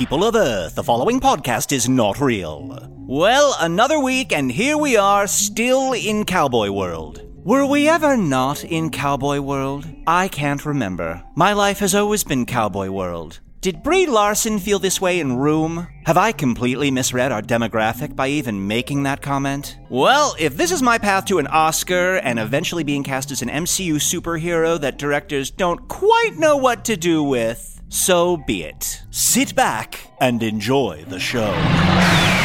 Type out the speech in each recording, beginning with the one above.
People of Earth, the following podcast is not real. Well, another week, and here we are, still in Cowboy World. Were we ever not in Cowboy World? I can't remember. My life has always been Cowboy World. Did Brie Larson feel this way in Room? Have I completely misread our demographic by even making that comment? Well, if this is my path to an Oscar and eventually being cast as an MCU superhero that directors don't quite know what to do with, so be it. Sit back and enjoy the show.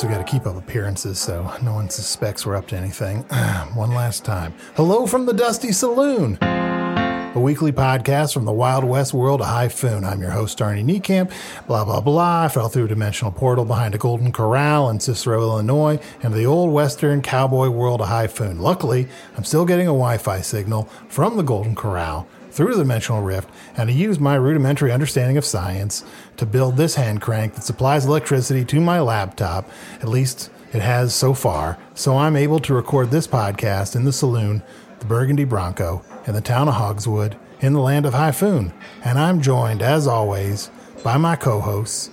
Guess we got to keep up appearances so no one suspects we're up to anything. one last time. Hello from the Dusty Saloon, a weekly podcast from the Wild West world of Hyphoon. I'm your host, Arnie Niekamp. Blah, blah, blah. I fell through a dimensional portal behind a golden corral in Cicero, Illinois, into the old western cowboy world of Hyphoon. Luckily, I'm still getting a Wi Fi signal from the golden corral through the dimensional rift and to use my rudimentary understanding of science to build this hand crank that supplies electricity to my laptop. At least it has so far. So I'm able to record this podcast in the saloon, the Burgundy Bronco, in the town of Hogswood, in the land of Hyphoon. And I'm joined, as always, by my co hosts,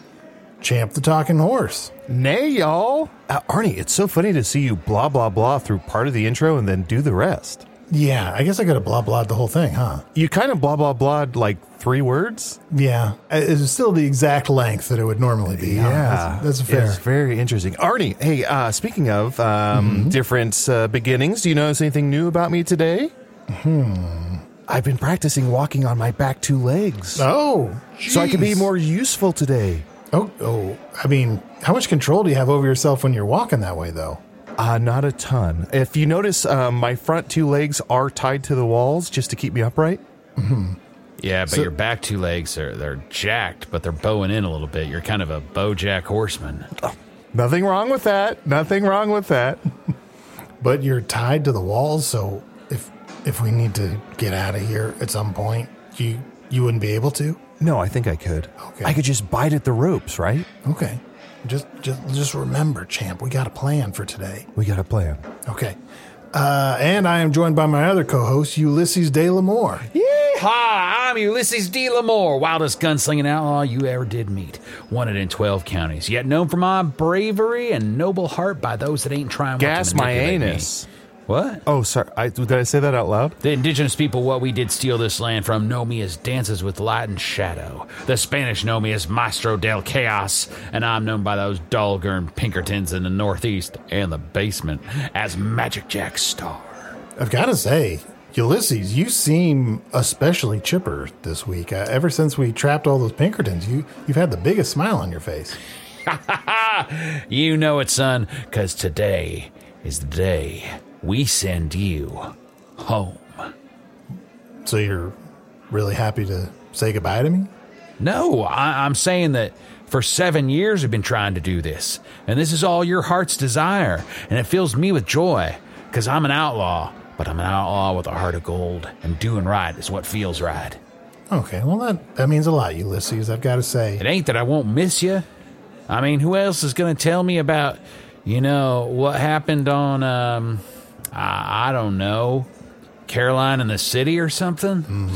Champ the Talking Horse. Nay, y'all. Uh, Arnie, it's so funny to see you blah, blah, blah through part of the intro and then do the rest. Yeah, I guess I could have blah blah the whole thing, huh? You kind of blah, blah, blah like three words. Yeah, it's still the exact length that it would normally be. huh? that's, that's fair. It's very interesting. Arnie, hey, uh, speaking of um, different uh, beginnings, do you notice anything new about me today? Hmm. I've been practicing walking on my back two legs. Oh, so I can be more useful today. Oh, oh, I mean, how much control do you have over yourself when you're walking that way, though? Uh, not a ton. If you notice, um, my front two legs are tied to the walls just to keep me upright. Yeah, but your back two legs are they're jacked, but they're bowing in a little bit. You're kind of a bojack horseman. Nothing wrong with that. Nothing wrong with that. But you're tied to the walls, so if if we need to get out of here at some point, you you wouldn't be able to. No, I think I could. Okay. I could just bite at the ropes, right? Okay, just just just remember, champ, we got a plan for today. We got a plan. Okay. Uh, and I am joined by my other co-host, Ulysses De Lamore. Hi, I'm Ulysses D. Lamore, wildest gunslinging outlaw you ever did meet. Wanted in 12 counties, yet known for my bravery and noble heart by those that ain't trying Gas to my manipulate me. anus. What? Oh, sorry. I, did I say that out loud? The indigenous people what we did steal this land from know me as Dances with Light and Shadow. The Spanish know me as Maestro del Chaos, and I'm known by those Dahlgren Pinkertons in the Northeast and the basement as Magic Jack Star. I've got to say, Ulysses, you seem especially chipper this week. Uh, ever since we trapped all those Pinkertons, you you've had the biggest smile on your face. You know it, son, because today is the day we send you home. So you're really happy to say goodbye to me? No, I, I'm saying that for seven years we've been trying to do this, and this is all your heart's desire, and it fills me with joy, because I'm an outlaw, but I'm an outlaw with a heart of gold, and doing right is what feels right. Okay, well that that means a lot, Ulysses. I've got to say. It ain't that I won't miss you. I mean, who else is going to tell me about, you know, what happened on, um, I, I don't know, Caroline in the city or something?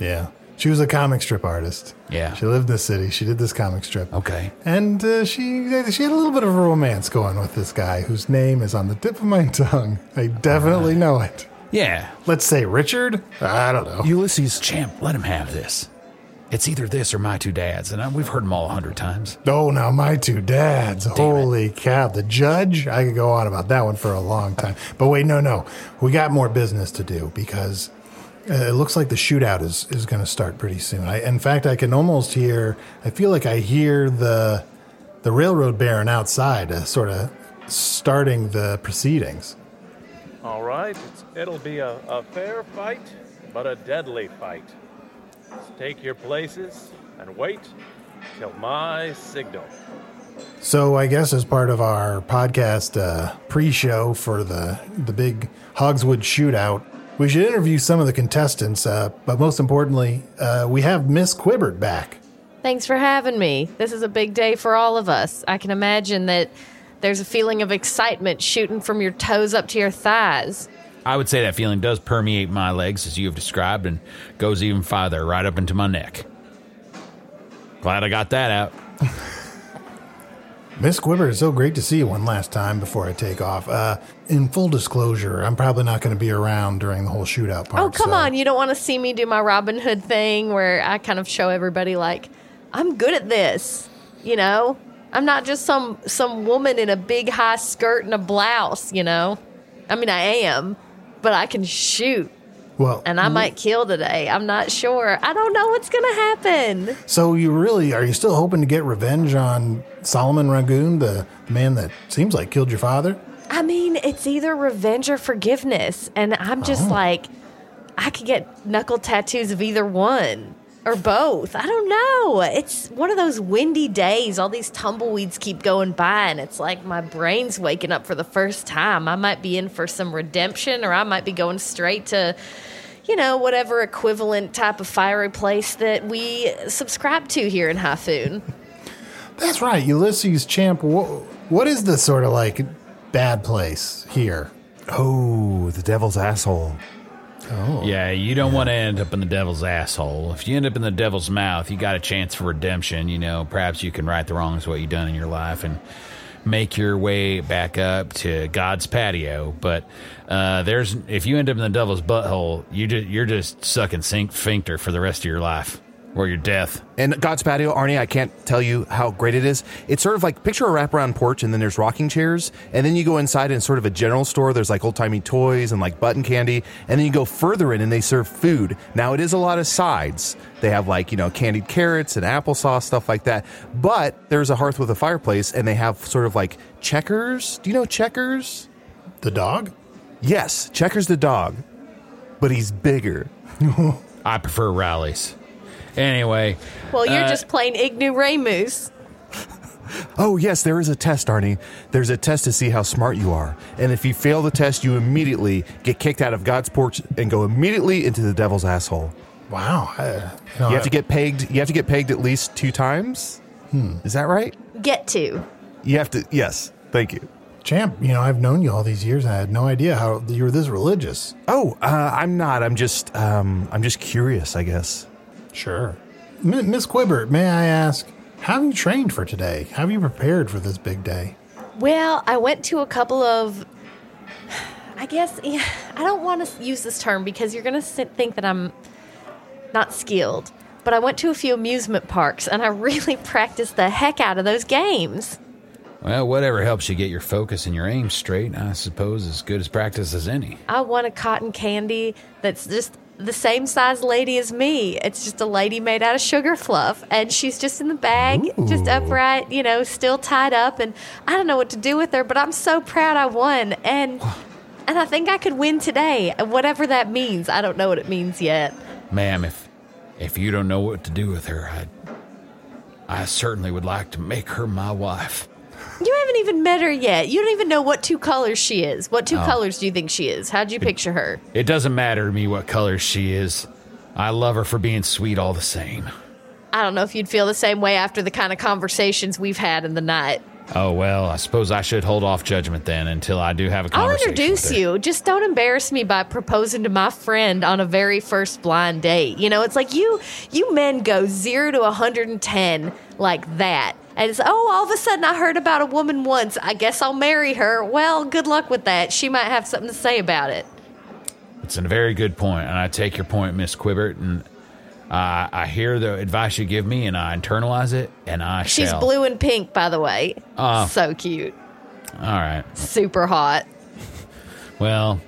Yeah, she was a comic strip artist. Yeah. she lived in the city. She did this comic strip. Okay. And uh, she she had a little bit of a romance going with this guy whose name is on the tip of my tongue. I definitely know it. Yeah. Let's say Richard. I don't know. Ulysses. Champ, let him have this. It's either this or my two dads, and I, we've heard them all a hundred times. Oh, now my two dads. it. Holy cow. The judge, I could go on about that one for a long time. But wait, no, no. We got more business to do because uh, it looks like the shootout is, is going to start pretty soon. I, in fact, I can almost hear, I feel like I hear the, the railroad baron outside uh, sort of starting the proceedings. All right, it's, it'll be a, a fair fight, but a deadly fight. So take your places and wait till my signal. So I guess as part of our podcast uh, pre-show for the the big Hogswood shootout, we should interview some of the contestants. Uh, but most importantly, uh, we have Miss Quibbert back. Thanks for having me. This is a big day for all of us. I can imagine that there's a feeling of excitement shooting from your toes up to your thighs. I would say that feeling does permeate my legs, as you have described, and goes even farther, right up into my neck. Glad I got that out. Miss Quibbert, it's so great to see you one last time before I take off. Uh, in full disclosure, I'm probably not going to be around during the whole shootout part. Oh, come so- on. You don't want to see me do my Robin Hood thing where I kind of show everybody, like, I'm good at this. You know? I'm not just some some woman in a big high skirt and a blouse, you know? I mean, I am, but I can shoot. Well, And I might kill today. I'm not sure. I don't know what's going to happen. so you really are you still hoping to get revenge on Solomon Ragoon, the man that seems like killed your father? I mean, it's either revenge or forgiveness. And I'm just oh. like, I could get knuckle tattoos of either one or both. I don't know. It's one of those windy days. All these tumbleweeds keep going by, and it's like my brain's waking up for the first time. I might be in for some redemption, or I might be going straight to. You know, whatever equivalent type of fiery place that we subscribe to here in Hafoon. That's right, Ulysses Champ. What, what is the sort of like bad place here? Oh, the devil's asshole. Yeah, you don't want to end up in the devil's asshole. If you end up in the devil's mouth, you got a chance for redemption. You know, perhaps you can right the wrongs of what you've done in your life and make your way back up to God's patio. But uh, there's if you end up in the devil's butthole, you just you're just sucking sink sphincter for the rest of your life or your death. And God's Patio, Arnie, I can't tell you how great it is. It's sort of like picture a wraparound porch, and then there's rocking chairs, and then you go inside and sort of a general store. There's like old timey toys and like button candy, and then you go further in and they serve food. Now it is a lot of sides. They have like you know candied carrots and applesauce stuff like that. But there's a hearth with a fireplace, and they have sort of like checkers. Do you know checkers? The dog? Yes, checkers the dog, but he's bigger. I prefer rallies. Anyway, Well, you're Uh, just plain ignoramus. Oh, yes, there is a test, Arnie. There's a test to see how smart you are. And if you fail the test, you immediately get kicked out of God's porch and go immediately into the devil's asshole. Wow. I, you know, You have to get pegged. You have to get pegged at least two times. Is that right? Get to. You have to. Yes. Thank you. Champ, you know, I've known you all these years and I had no idea how you were this religious. Oh, uh, I'm not. I'm just, um, I'm just curious, I guess. Sure. M- Miss Quibbert, may I ask, how have you trained for today? How have you prepared for this big day? Well, I went to a couple of. I guess yeah, I don't want to use this term because you're going to think that I'm not skilled. But I went to a few amusement parks and I really practiced the heck out of those games. Well, whatever helps you get your focus and your aim straight, I suppose, as good as practice as any. I won a cotton candy that's just the same size lady as me. It's just a lady made out of sugar fluff, and she's just in the bag, just upright, you know, still tied up. And I don't know what to do with her, but I'm so proud I won, and and I think I could win today, whatever that means. I don't know what it means yet. Ma'am, if if you don't know what to do with her, I I certainly would like to make her my wife. You haven't even met her yet. You don't even know what two colors she is. What two oh. colors do you think she is? How'd you picture her? It doesn't matter to me what color she is. I love her for being sweet all the same. I don't know if you'd feel the same way after the kind of conversations we've had in the night. Oh well, I suppose I should hold off judgment then until I do have a I'll conversation. introduce with her. you. Just don't embarrass me by proposing to my friend on a very first blind date. You know, it's like you you men go 0 to 110 like that. And it's, oh, all of a sudden I heard about a woman once. I guess I'll marry her. Well, good luck with that. She might have something to say about it. It's a very good point, and I take your point, Miss Quibbert, and I I hear the advice you give me, and I internalize it, and I She's shall. blue and pink, by the way. Oh. so cute. All right. Super hot. Well,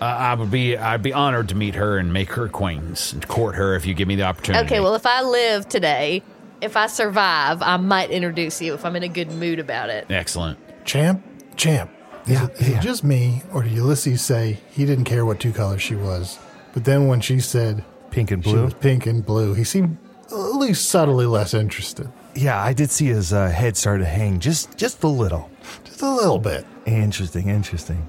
uh, I would be I'd be honored to meet her and make her acquaintance and court her if you give me the opportunity. Okay, well, if I live today, if I survive, I might introduce you if I'm in a good mood about it. excellent. Champ, champ. Is, Yeah, it, is yeah. it just me, or did Ulysses say he didn't care what two colors she was? But then when she said Pink and she blue. was pink and blue, he seemed at least subtly less interested. Yeah, I did see his uh, head start to hang just, just a little. Just a little bit. Interesting, interesting.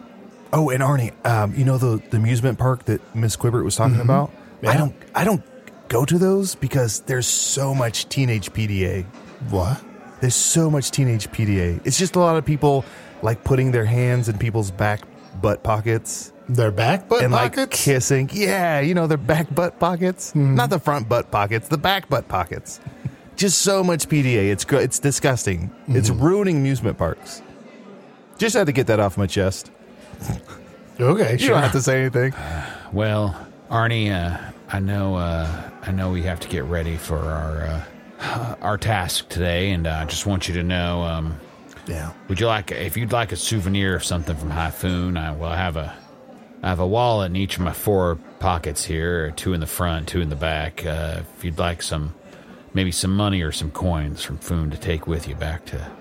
Oh, and Arnie, um, you know the, the amusement park that Miss Quibbert was talking about? I don't, I don't go to those because there's so much teenage PDA. What? There's so much teenage PDA. It's just a lot of people like putting their hands in people's back butt pockets Their back butt and like pockets? kissing. Yeah, you know their back butt pockets, not the front butt pockets, the back butt pockets. Just so much PDA. It's gr- it's disgusting. It's ruining amusement parks. Just had to get that off my chest. okay, You sure. don't have to say anything. Well, Arnie, uh, I know uh, I know we have to get ready for our uh, our task today, and I just want you to know. Um, yeah. Would you like if you'd like a souvenir of something from Hyphoon? I will have a I have a wallet in each of my four pockets here, two in the front, two in the back. Uh, if you'd like some, maybe some money or some coins from Foon to take with you back to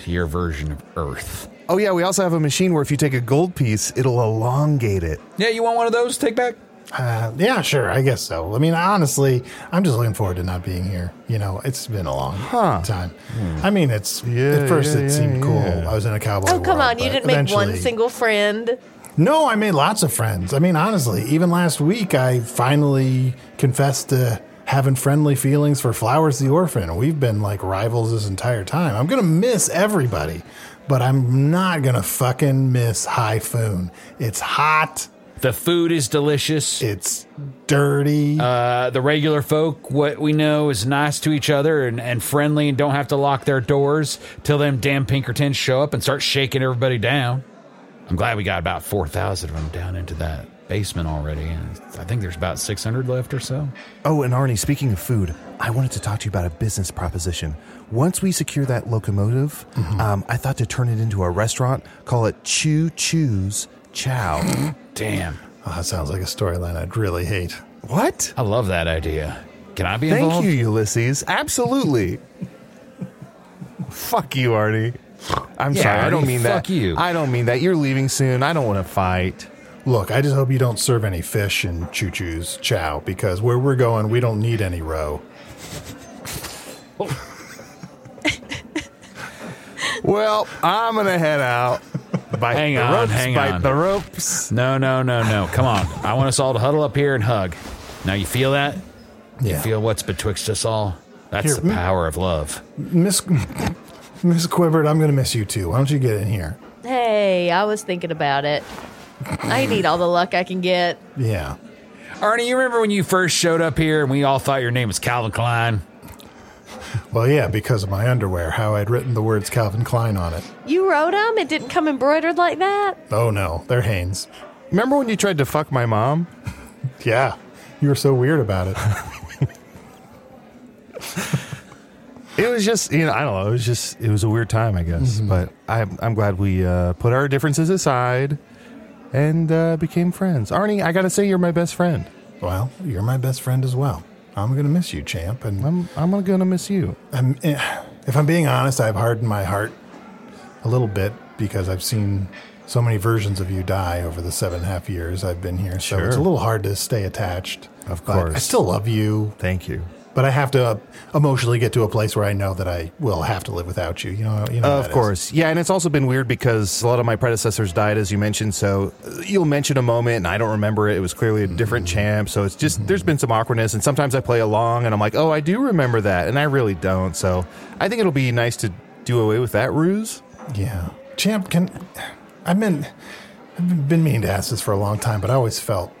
to your version of Earth. Oh yeah, we also have a machine where if you take a gold piece, it'll elongate it. Yeah, you want one of those? to Take back. Uh, yeah, sure. I guess so. I mean, honestly, I'm just looking forward to not being here. You know, it's been a long time. I mean, it's Yeah, at first yeah, it seemed yeah, cool. I was in a cowboy. Oh, come world, on. You didn't make one single friend. No, I made lots of friends. I mean, honestly, even last week, I finally confessed to having friendly feelings for Flowers the Orphan. We've been like rivals this entire time. I'm going to miss everybody, but I'm not going to fucking miss Hyphoon. It's hot, The food is delicious. it's dirty. Uh, the regular folk, what we know, is nice to each other and, and friendly and don't have to lock their doors till them damn Pinkertons show up and start shaking everybody down. I'm glad we got about 4,000 of them down into that basement already. And I think there's about 600 left or so. Oh, and Arnie, speaking of food, I wanted to talk to you about a business proposition. Once we secure that locomotive, um, I thought to turn it into a restaurant, call it Choo Choo's Chow. Damn. oh, that sounds like a storyline I'd really hate. what? I love that idea. Can I be Thank involved? you, Ulysses. Absolutely. Fuck you, Arnie. I'm Yeah, sorry. I don't Arnie, mean fuck that. you. I don't mean that. You're leaving soon. I don't want to fight. Look, I just hope you don't serve any fish in Choo Choo's Chow because where we're going, we don't need any row. Well, I'm gonna head out. Bite Hang the on, ropes, hang bite on. the ropes. No, no, no, no. Come on. I want us all to huddle up here and hug. Now, you feel that? You Yeah. feel what's betwixt us all? That's Here, the mm. power of love. Miss Miss Quibbert, I'm going to miss you too. Why don't you get in here? Hey, Hey, I was thinking about it. I need all the luck I can get. Yeah. Arnie, you remember when you first showed up here and we all thought your name was Calvin Klein? Well, yeah, because of my underwear, how I'd written the words Calvin Klein on it. You wrote them? It didn't come embroidered like that? Oh no, they're Hanes. Remember when you tried to fuck my mom? Yeah, you were so weird about it. It was just, you know, I don't know. It was just, it was a weird time, I guess. But I'm, I'm glad we uh, put our differences aside and uh, became friends. Arnie, I got to say, you're my best friend. well, you're my best friend as well. I'm gonna miss you, champ. And I'm, I'm going to miss you. I'm, eh, if I'm being honest, I've hardened my heart a little bit because I've seen so many versions of you die over the seven and a half years I've been here. So it's a little hard to stay attached. Of But I still love you, Thank you. But I have to uh, emotionally get to a place where I know that I will have to live without you. You know, you know. Of that is. course. Yeah, and it's also been weird because a lot of my predecessors died, as you mentioned. So uh, you'll mention a moment, and I don't remember it. It was clearly a different champ. So it's just, there's been some awkwardness. And sometimes I play along, and I'm like, oh, I do remember that. And I really don't. So I think it'll be nice to do away with that ruse. Yeah, champ. Can I've been I've been meaning to ask this for a long time, but I always felt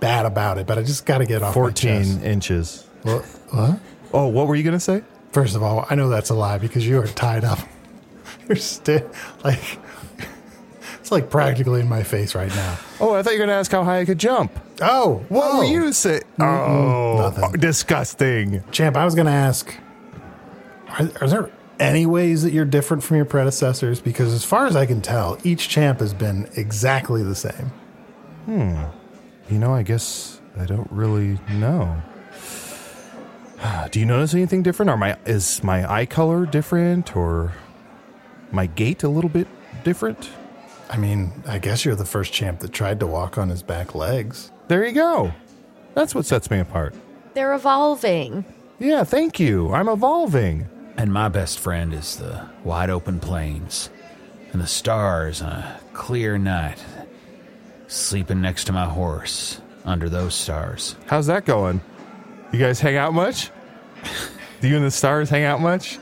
bad about it. But I just got to get off my 14 chest. inches. What? what? Oh, what were you going to say? First of all, I know that's a lie because you are tied up. You're still like it's like practically in my face right now. Oh, I thought you were going to ask how high I could jump. Oh, What oh. were you say? Oh, nothing. disgusting. champ? I was going to ask: are, are there any ways that you're different from your predecessors? Because as far as I can tell, each champ has been exactly the same. Hmm. You know, I guess I don't really know. Do you notice anything different? Are my is my eye color different or my gait a little bit different? I mean, I guess you're the first champ that tried to walk on his back legs. There you go. That's what sets me apart. They're evolving. Yeah, thank you. I'm evolving. And my best friend is the wide open plains and the stars on a clear night. Sleeping next to my horse under those stars. How's that going? You guys hang out much? Do you and the stars hang out much?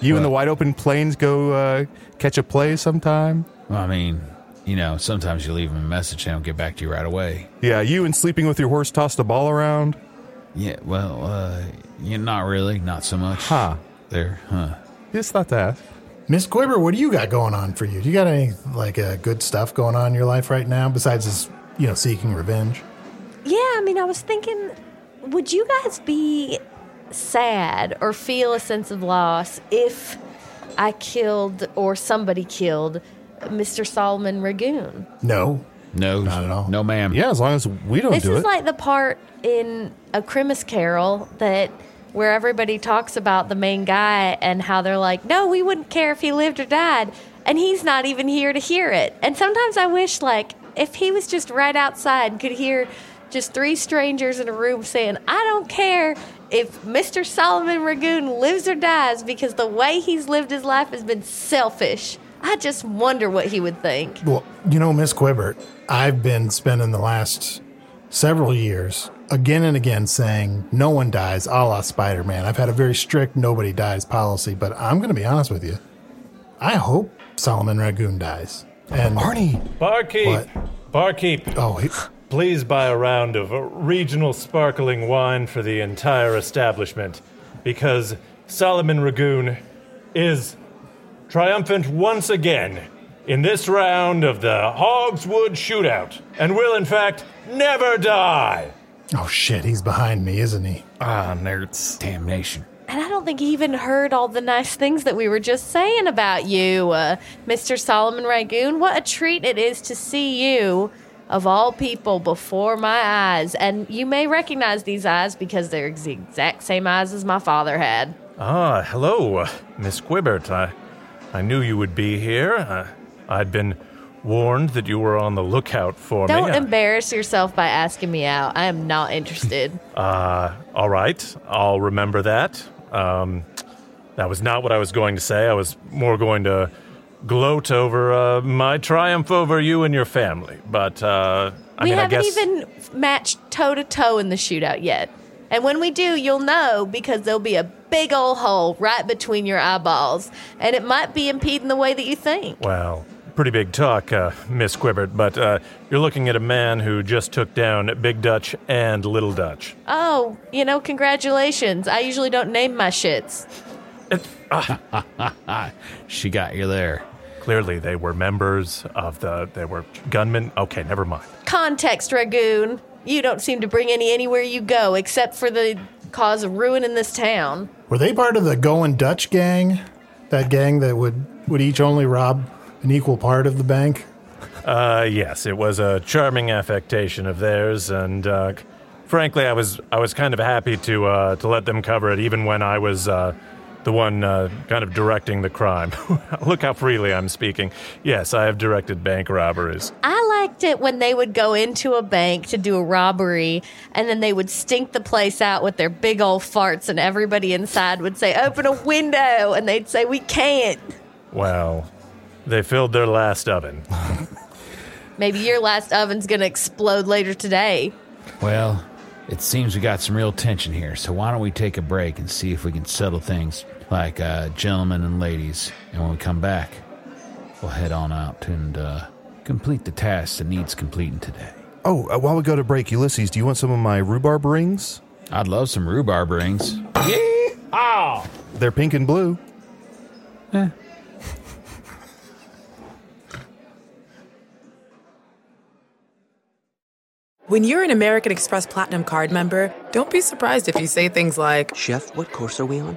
You and the wide open plains go uh, catch a play sometime? Well, I mean, you know, sometimes you leave them a message, they don't get back to you right away. Yeah, you and sleeping with your horse tossed a ball around? Yeah, well, uh, yeah, not really, not so much. Huh. There, huh? Just thought to ask. Miss Quiver, what do you got going on for you? Do you got any like uh, good stuff going on in your life right now besides this, you know, seeking revenge? Yeah, I mean, I was thinking, would you guys be sad or feel a sense of loss if I killed or somebody killed Mr. Solomon Ragoon? No. No, Not at all. No, ma'am. Yeah, as long as we don't This do is like the part in A Christmas Carol that where everybody talks about the main guy and how they're like, no, we wouldn't care if he lived or died. And he's not even here to hear it. And sometimes I wish, like, if he was just right outside and could hear just three strangers in a room saying, I don't care if Mr. Solomon Ragoon lives or dies because the way he's lived his life has been selfish. I just wonder what he would think. Well, you know, Miss Quibbert, I've been spending the last several years again and again saying no one dies a la Spider Man. I've had a very strict nobody dies policy, but I'm going to be honest with you. I hope Solomon Ragoon dies. And Arnie, Barkeep! What? Barkeep! Oh, he, Please buy a round of regional sparkling wine for the entire establishment, because Solomon Ragoon is triumphant once again in this round of the Hogswood Shootout, and will in fact never die. oh shit, he's behind me, isn't he? ah, nerds. Damnation. And I don't think he even heard all the nice things that we were just saying about you, uh, Mr. Solomon Ragoon. What a treat it is to see you, of all people, before my eyes. And you may recognize these eyes because they're the exact same eyes as my father had. Ah, hello, Miss Quibbert. I, I knew you would be here. Uh, I'd been warned that you were on the lookout for me. Don't embarrass yourself by asking me out. I am not interested. Uh, all right, I'll remember that. Um, that was not what I was going to say. I was more going to gloat over uh, my triumph over you and your family. But uh, I we mean, haven't guess even matched toe to toe in the shootout yet. And when we do, you'll know because there'll be a big old hole right between your eyeballs, and it might be impeding the way that you think. well, pretty big talk, uh, Miss Quibbert, but uh, you're looking at a man who just took down Big Dutch and Little Dutch. Oh, you know, congratulations. I usually don't name my shits. She got you there. Clearly, they were members of the. They were gunmen. Okay, never mind. Context, Ragoon. You don't seem to bring any anywhere you go except for the cause of ruin in this town. Were they part of the Going Dutch gang? That gang that would would each only rob an equal part of the bank? Uh, yes, it was a charming affectation of theirs, and uh, frankly, I was I was kind of happy to uh, to let them cover it, even when I was uh, the one uh, kind of directing the crime. Look how freely I'm speaking. Yes, I have directed bank robberies. I liked it when they would go into a bank to do a robbery and then they would stink the place out with their big old farts, and everybody inside would say, Open a window. And they'd say, We can't. Well, they filled their last oven. Maybe your last oven's gonna explode later today. Well, it seems we got some real tension here, so why don't we take a break and see if we can settle things like uh, gentlemen and ladies. And when we come back, we'll head on out and uh, complete the task that needs completing today. Oh, uh, while we go to break, Ulysses, do you want some of my rhubarb rings? I'd love some rhubarb rings. They're pink and blue. When you're an American Express Platinum card member, don't be surprised if you say things like, Chef, what course are we on?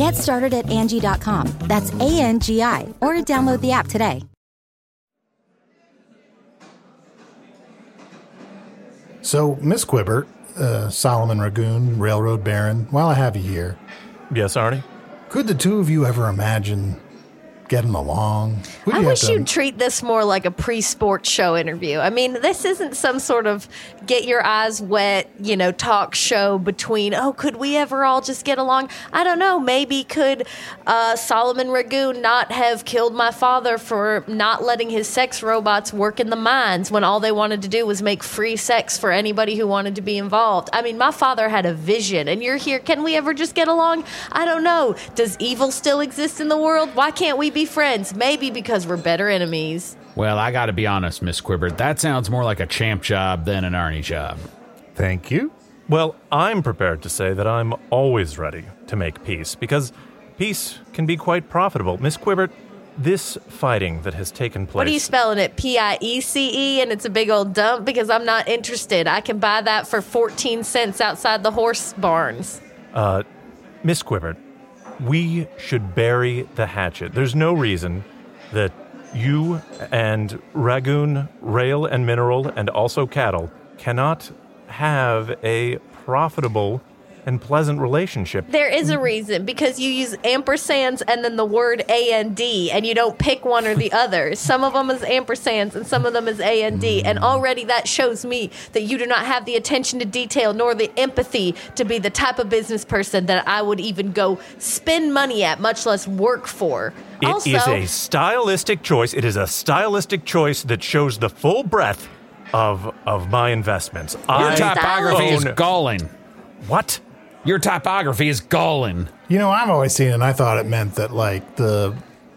Get started at Angie.com. That's A N G I, or download the app today. So, Miss Quibbert, uh, Solomon Ragoon, Railroad Baron, while I have you here, Yes, Arnie? could the two of you ever imagine getting along? I wish to- you'd treat this more like a pre-sports show interview. I mean, this isn't some sort of get your eyes wet, you know, talk show between, oh, could we ever all just get along? I don't know. Maybe could uh, Solomon Ragoon not have killed my father for not letting his sex robots work in the mines when all they wanted to do was make free sex for anybody who wanted to be involved? I mean, my father had a vision, and you're here. Can we ever just get along? I don't know. Does evil still exist in the world? Why can't we be friends? Maybe because we're better enemies. Well, I gotta be honest, Miss Quibbert, that sounds more like a champ job than an Arnie job. Thank you. Well, I'm prepared to say that I'm always ready to make peace because peace can be quite profitable. Miss Quibbert, this fighting that has taken place. What are you spelling it? P I E C E, and it's a big old dump because I'm not interested. I can buy that for 14 cents outside the horse barns. Uh, Miss Quibbert, we should bury the hatchet. There's no reason that you and Ragoon, Rail and Mineral, and also Cattle cannot have a profitable and pleasant relationship. There is a reason because you use ampersands and then the word A and D, and you don't pick one or the other. Some of them is ampersands and some of them is A and D, and mm. already that shows me that you do not have the attention to detail nor the empathy to be the type of business person that I would even go spend money at, much less work for. It is also, a stylistic choice. It is a stylistic choice that shows the full breadth of of my investments. Your I typography is galling. what? Your typography is galling. You know, I've always seen it, and I thought it meant that, like, the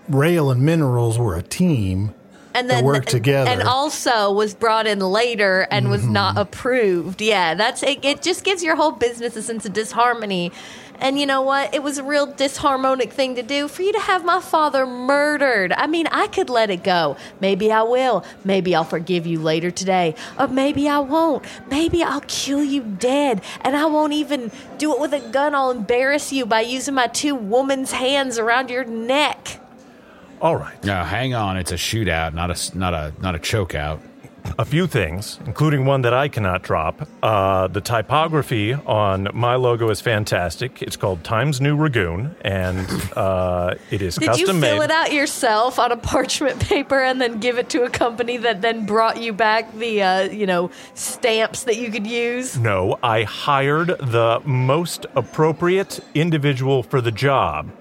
rail and minerals were a team. and that then work together. and also was brought in later and was Mm-hmm. not approved. Yeah, that's it, it. Just gives your whole business a sense of disharmony, And you know what? It was a real disharmonic thing to do for you to have my father murdered. I mean, I could let it go. Maybe I will. Maybe I'll forgive you later today. Or maybe I won't. Maybe I'll kill you dead. And I won't even do it with a gun. I'll embarrass you by using my two woman's hands around your neck. All right. Now, hang on. It's a shootout, not a not a not a chokeout. A few things, including one that I cannot drop. Uh, the typography on my logo is fantastic. It's called Times New Ragoon, and uh, it is Did custom you fill made. it out yourself on a parchment paper and then give it to a company that then brought you back the, uh, you know, stamps that you could use? No, I hired the most appropriate individual for the job.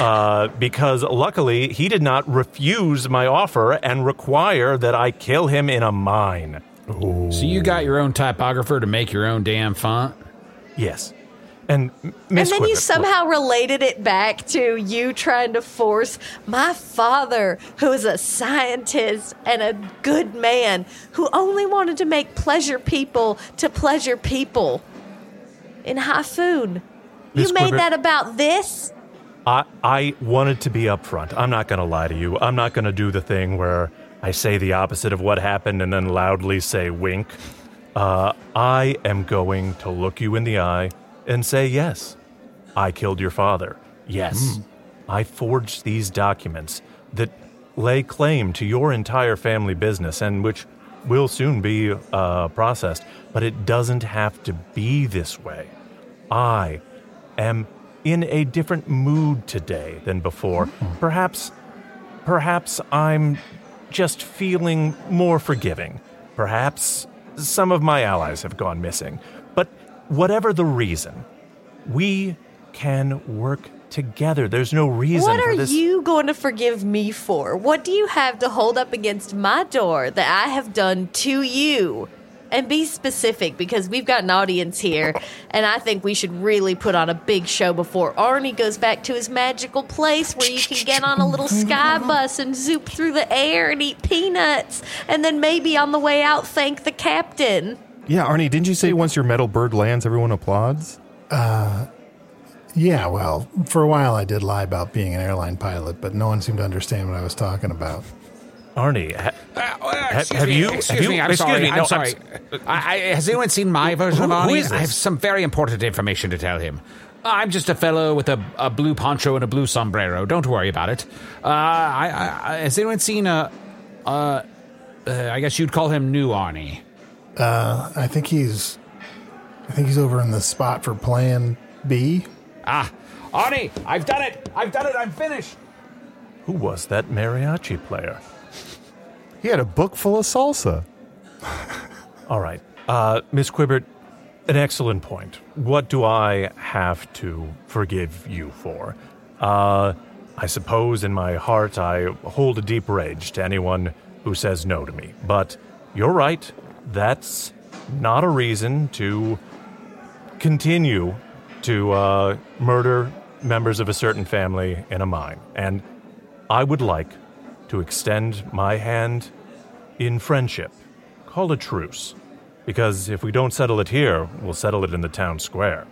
Uh, because luckily he did not refuse my offer and require that I kill him in a mine. So you got your own typographer to make your own damn font? Yes. And And Miss then you Quiver, somehow related it back to you trying to force my father, who is a scientist and a good man, who only wanted to make pleasure people to pleasure people in Hafoon. Miss You made Quiver- that about this? I, I wanted to be upfront. I'm not going to lie to you. I'm not going to do the thing where I say the opposite of what happened and then loudly say wink. Uh, I am going to look you in the eye and say, yes, I killed your father. Yes, I forged these documents that lay claim to your entire family business and which will soon be uh, processed. But it doesn't have to be this way. I am in a different mood today than before. Hmm. Perhaps, perhaps I'm just feeling more forgiving. Perhaps some of my allies have gone missing. But whatever the reason, we can work together. There's no reason What for are this. you going to forgive me for? What do you have to hold up against my door that I have done to you? And be specific because we've got an audience here, and I think we should really put on a big show before Arnie goes back to his magical place where you can get on a little sky bus and zoop through the air and eat peanuts, and then maybe on the way out thank the captain. Yeah, Arnie, didn't you say once your metal bird lands, everyone applauds? Uh, yeah, well, for a while I did lie about being an airline pilot, but no one seemed to understand what I was talking about. Arnie, ha- Uh, excuse have me, you- Excuse have you- me. I'm excuse sorry. me, I'm no, I'm sorry. I, I, has anyone seen my version Who- of who Arnie? is I have some very important information to tell him. I'm just a fellow with a, a blue poncho and a blue sombrero. Don't worry about it. Uh, I, I, I, has anyone seen a? Uh, uh, I guess you'd call him New Arnie. Uh, I think he's, I think he's over in the spot for Plan B. Ah, Arnie, I've done it. I've done it. I'm finished. who was that mariachi player? He had a book full of salsa. All right. Uh, Miss Quibbert, an excellent point. What do I have to forgive you for? Uh, I suppose in my heart I hold a deep rage to anyone who says no to me. But you're right. That's not a reason to continue to uh, murder members of a certain family in a mine. And I would like to extend my hand in friendship. Call a truce. Because if we don't settle it here, we'll settle it in the town square.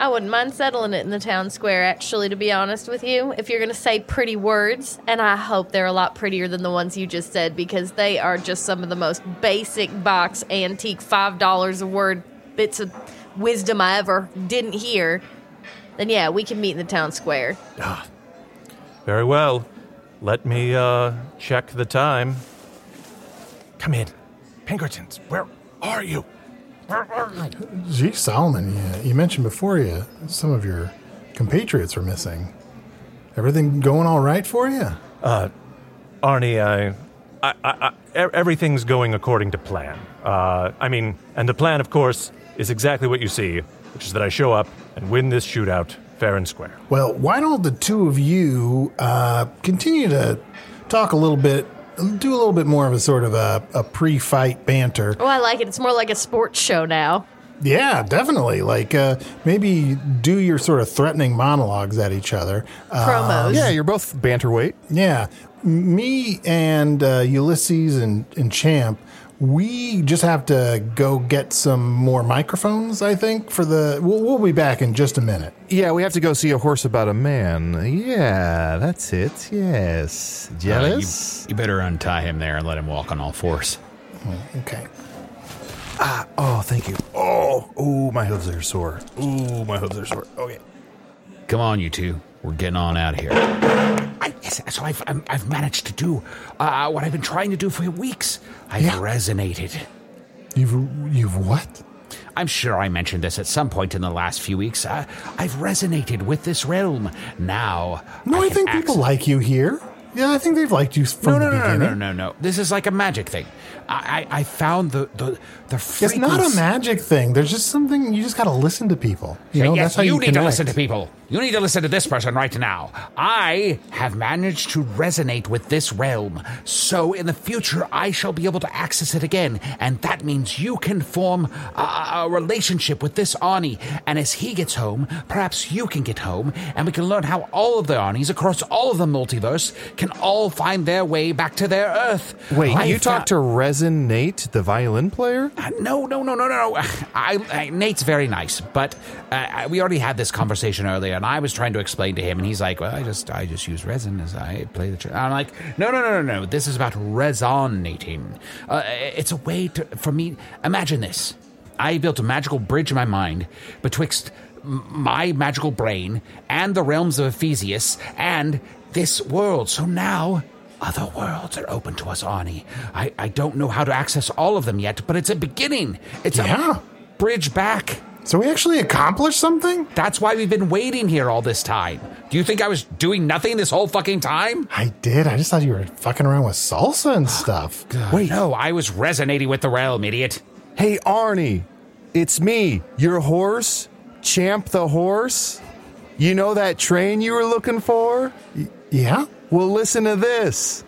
I wouldn't mind settling it in the town square, actually, to be honest with you. If you're going to say pretty words, and I hope they're a lot prettier than the ones you just said, because they are just some of the most basic box, antique, $5 a word bits of wisdom I ever didn't hear, then yeah, we can meet in the town square. Ah, Very well. Let me uh, check the time. Come in. Pinkertons, where are you? Gee, Solomon, you, you mentioned before you some of your compatriots were missing. Everything going all right for you? Uh, Arnie, I, I, I, I, everything's going according to plan. Uh, I mean, and the plan, of course, is exactly what you see, which is that I show up and win this shootout fair and square. Well, why don't the two of you uh, continue to talk a little bit, do a little bit more of a sort of a, a pre-fight banter? Oh, I like it. It's more like a sports show now. Yeah, definitely. Like uh, maybe do your sort of threatening monologues at each other. Uh, Promos. Yeah, you're both banterweight. Yeah, me and uh, Ulysses and, and Champ we just have to go get some more microphones. I think for the we'll, we'll be back in just a minute. Yeah, we have to go see a horse about a man. Yeah, that's it. Yes. Jealous? Uh, you, you better untie him there and let him walk on all fours. Okay. Ah, oh, thank you. Oh, oh, my hooves are sore. oh my hooves are sore. Okay. Come on, you two. We're getting on out of here. I, so I've, I'm- I've managed to do uh, what I've been trying to do for weeks. I've resonated. You've you've what? I'm sure I mentioned this at some point in the last few weeks. Uh, I've resonated with this realm. Now, No, I, can think access- people like you here. Yeah, I think they've liked you from No, the no, no, no, no, no, no. This is like a magic thing. I, I, I found the the the. It's not a magic thing. There's just something you just got to listen to people. You know, yes, that's how you, you, need to listen to people. You need to listen to this person right now. I have managed to resonate with this realm, so in the future I shall be able to access it again, and that means you can form a, a relationship with this Arnie. And as he gets home, perhaps you can get home, and we can learn how all of the Anis across all of the multiverse can all find their way back to their Earth. Wait, I you found- talked to Resin Nate, the violin player? Uh, no, no, no, no, no. I, I, Nate's very nice, but uh, we already had this conversation earlier, and I was trying to explain to him, and he's like, "Well, I just, I just use resin as I play the." Tr-. I'm like, "No, no, no, no, no. This is about resonating. Uh, it's a way to, for me. Imagine this: I built a magical bridge in my mind betwixt my magical brain and the realms of Ephesius and this world. So now." Other worlds are open to us, Arnie. I, I don't know how to access all of them yet, but it's a beginning. It's Yeah. a bridge back. So we actually accomplished something? That's why we've been waiting here all this time. Do you think I was doing nothing this whole fucking time? I did. I just thought you were fucking around with salsa and stuff. Wait. No, I was resonating with the realm, idiot. Hey, Arnie, it's me, your horse, Champ the horse. You know that train you were looking for? Yeah? Well, listen to this.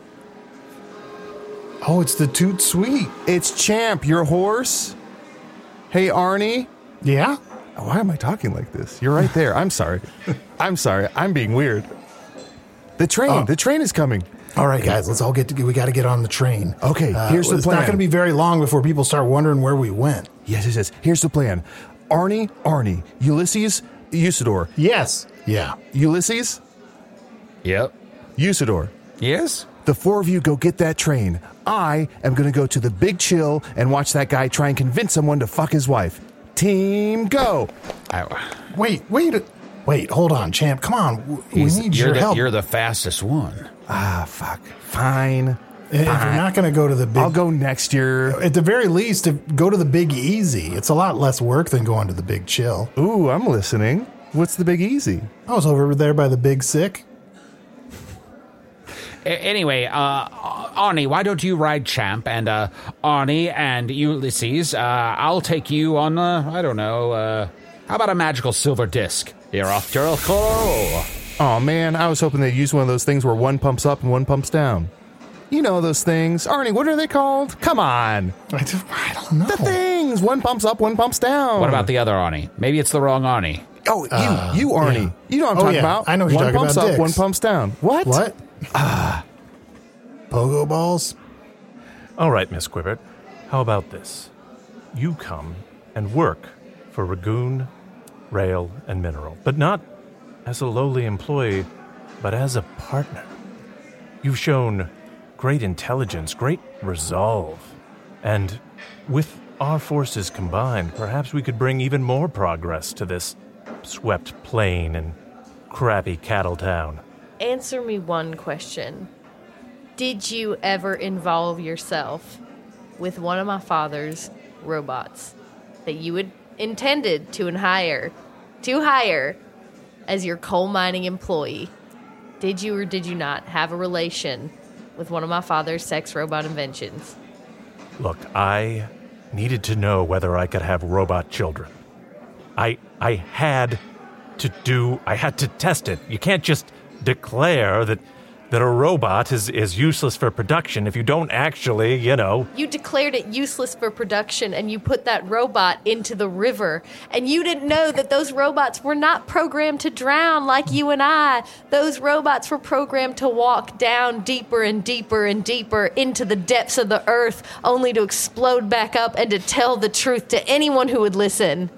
Oh, it's the Toot Sweet. It's Champ, your horse. Hey, Arnie. Yeah? Why am I talking like this? You're right there. I'm sorry. I'm sorry. I'm being weird. The train. Oh. The train is coming. All right, guys, let's all get to, we got to get on the train. Okay, uh, here's the plan. It's not going to be very long before people start wondering where we went. Yes, yes, yes. Here's the plan. Arnie, Arnie, Ulysses, Usador. Yes. Yeah. Ulysses, Yep. Usador. Yes? The four of you go get that train. I am going to go to the big chill and watch that guy try and convince someone to fuck his wife. Team, go. Wait, wait, wait, hold on, champ. Come on. We need you're your the, help. You're the fastest one. Ah, fuck. Fine. if you're not going to go to the big. I'll go next year. At the very least, go to the Big Easy. It's a lot less work than going to the Big Chill. Ooh, I'm listening. What's the big easy? I was over there by the Big Sick. A- anyway, uh, Arnie, why don't you ride Champ and uh, Arnie and Ulysses? Uh, I'll take you on. Uh, I don't know. Uh, how about a magical silver disc? You're off to a Oh man, I was hoping they'd use one of those things where one pumps up and one pumps down. You know those things. Arnie, what are they called? Come on. I don't, I don't know. The things. One pumps up, one pumps down. What about the other Arnie? Maybe it's the wrong Arnie. Oh, you, you Arnie. You know what I'm Oh, talking yeah. about. I know what you're one talking pumps about, up, dicks. one pumps down. What? What? Ah. Pogo balls? All right, Miss Quibbert. How about this? You come and work for Ragoon, Rail, and Mineral, but not as a lowly employee, but as a partner. You've shown great intelligence, great resolve, and with our forces combined, perhaps we could bring even more progress to this swept plain and crappy cattle town. Answer me one question. Did you ever involve yourself with one of my father's robots that you had intended to hire to hire as your coal mining employee? Did you or did you not have a relation with one of my father's sex robot inventions? Look, I needed to know whether I could have robot children. I I had to do I had to test it. You can't just declare that that a robot is, is useless for production if you don't actually, you know. You declared it useless for production and you put that robot into the river. And you didn't know that those robots were not programmed to drown like you and I. Those robots were programmed to walk down deeper and deeper and deeper into the depths of the earth, only to explode back up and to tell the truth to anyone who would listen.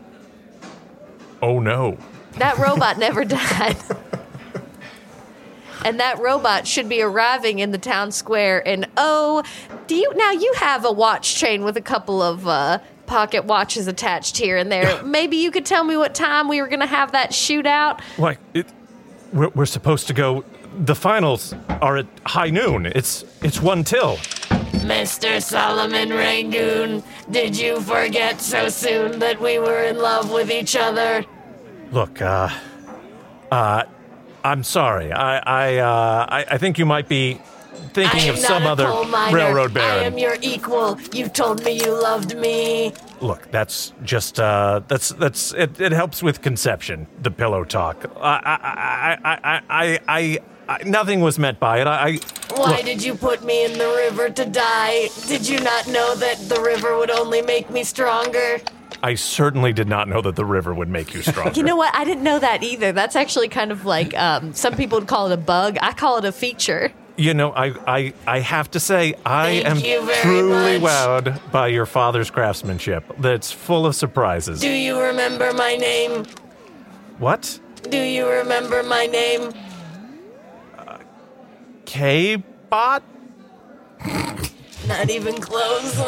Oh no. That robot never died. And that robot should be arriving in the town square. And oh, do you now you have a watch chain with a couple of uh, pocket watches attached here and there. Maybe you could tell me what time we were going to have that shootout. Like it, we're, we're supposed to go. The finals are at high noon. It's it's one till. Mr. Solomon Rangoon, did you forget so soon that we were in love with each other? Look, uh, uh, I'm sorry. I I uh, I, I think you might be thinking of some other railroad I baron. am your equal. You told me you loved me. Look, that's just uh, that's that's it, it helps with conception. The pillow talk. I I I I I I, I nothing was meant by it. I. I Why look, did you put me in the river to die? Did you not know that the river would only make me stronger? I certainly did not know that the river would make you stronger. You know what? I didn't know that either. That's actually kind of like um, some people would call it a bug. I call it a feature. You know, I, I, I have to say, I Thank am truly much. wowed by your father's craftsmanship. That's full of surprises. Do you remember my name? what? Do you remember my name? K bot? Not even close.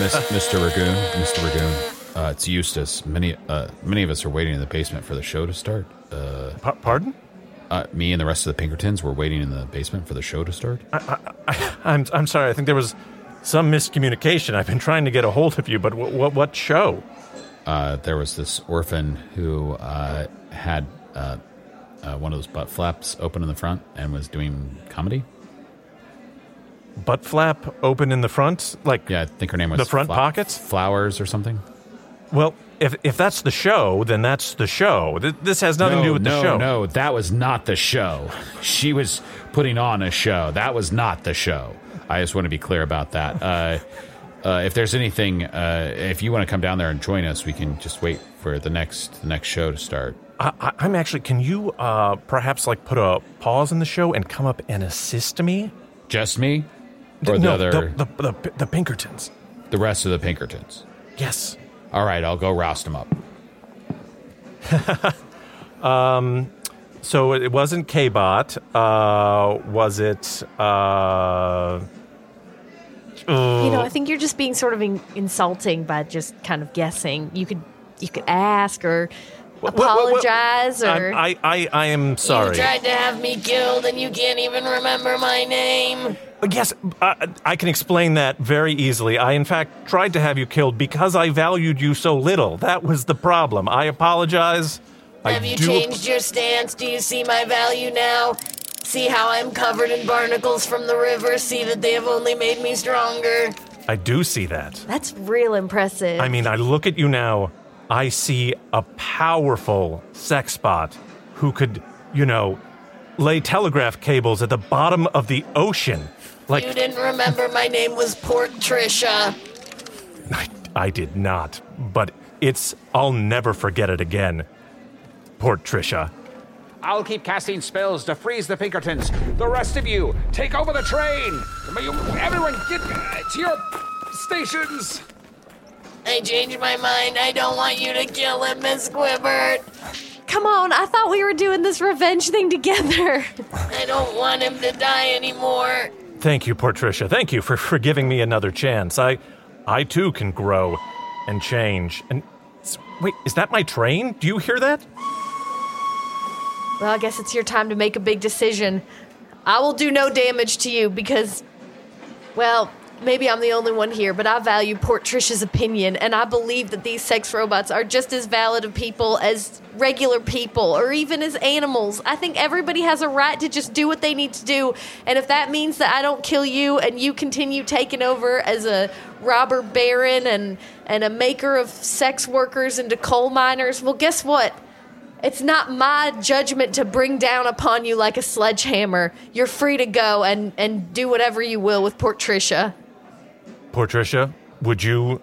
Miss, Mr. Ragoon, Mr. Ragoon, uh, it's Eustace. Many, uh, many of us are waiting in the basement for the show to start. Uh, pardon? Uh, me and the rest of the Pinkertons were waiting in the basement for the show to start. I'm, I'm sorry. I think there was some miscommunication. I've been trying to get a hold of you, but what, what, what show? Uh, there was this orphan who uh, had uh, uh, one of those butt flaps open in the front and was doing comedy. Butt flap open in the front? Like Yeah, I think her name was the front Fla- pockets? Flowers or something. Well, if, if that's the show, then that's the show. Th- This has nothing no, to do with no, the show. No, that was not the show. She was putting on a show. That was not the show. I just want to be clear about that. Uh, uh, if there's anything, uh, if you want to come down there and join us, we can just wait for the next the next show to start. I, I, I'm actually. Can you uh, perhaps like put a pause in the show and come up and assist me? Just me, or the no, other, the, the, the, the Pinkertons. the rest of the Pinkertons. Yes. All right, I'll go roust them up. Um, so it wasn't K-Bot. Uh, was it? Uh, You know, I think you're just being sort of in- insulting by just kind of guessing. You could you could ask or What- what- what- apologize or I, I, I am sorry. You tried to have me killed and you can't even remember my name. Yes, I, I can explain that very easily. I, in fact, tried to have you killed because I valued you so little. That was the problem. I apologize. Have I you do changed your stance? Do you see my value now? See how I'm covered in barnacles from the river? See that they have only made me stronger? I do see that. That's real impressive. I mean, I look at you now. I see a powerful sex bot who could, you know, lay telegraph cables at the bottom of the ocean. Like you didn't remember my name was Portricia. I did not, but it's I'll never forget it again. Portricia. I'll keep casting spells to freeze the Pinkertons. The rest of you, take over the train. Everyone, get to your stations. I changed my mind. I don't want you to kill him, Miss Squibbert. Come on, I thought we were doing this revenge thing together. I don't want him to die anymore. Thank you, Portricia. Thank you for, for giving me another chance. I I too can grow and change. And wait, is that my train? Do you hear that? Well, I guess it's your time to make a big decision. I will do no damage to you because, well, maybe I'm the only one here, but I value Portricia's opinion, and I believe that these sex robots are just as valid of people as regular people or even as animals. I think everybody has a right to just do what they need to do, and if that means that I don't kill you and you continue taking over as a robber baron and and a maker of sex workers into coal miners, well, guess what? It's not my judgment to bring down upon you like a sledgehammer. You're free to go and, and do whatever you will with Portricia. Portricia, would you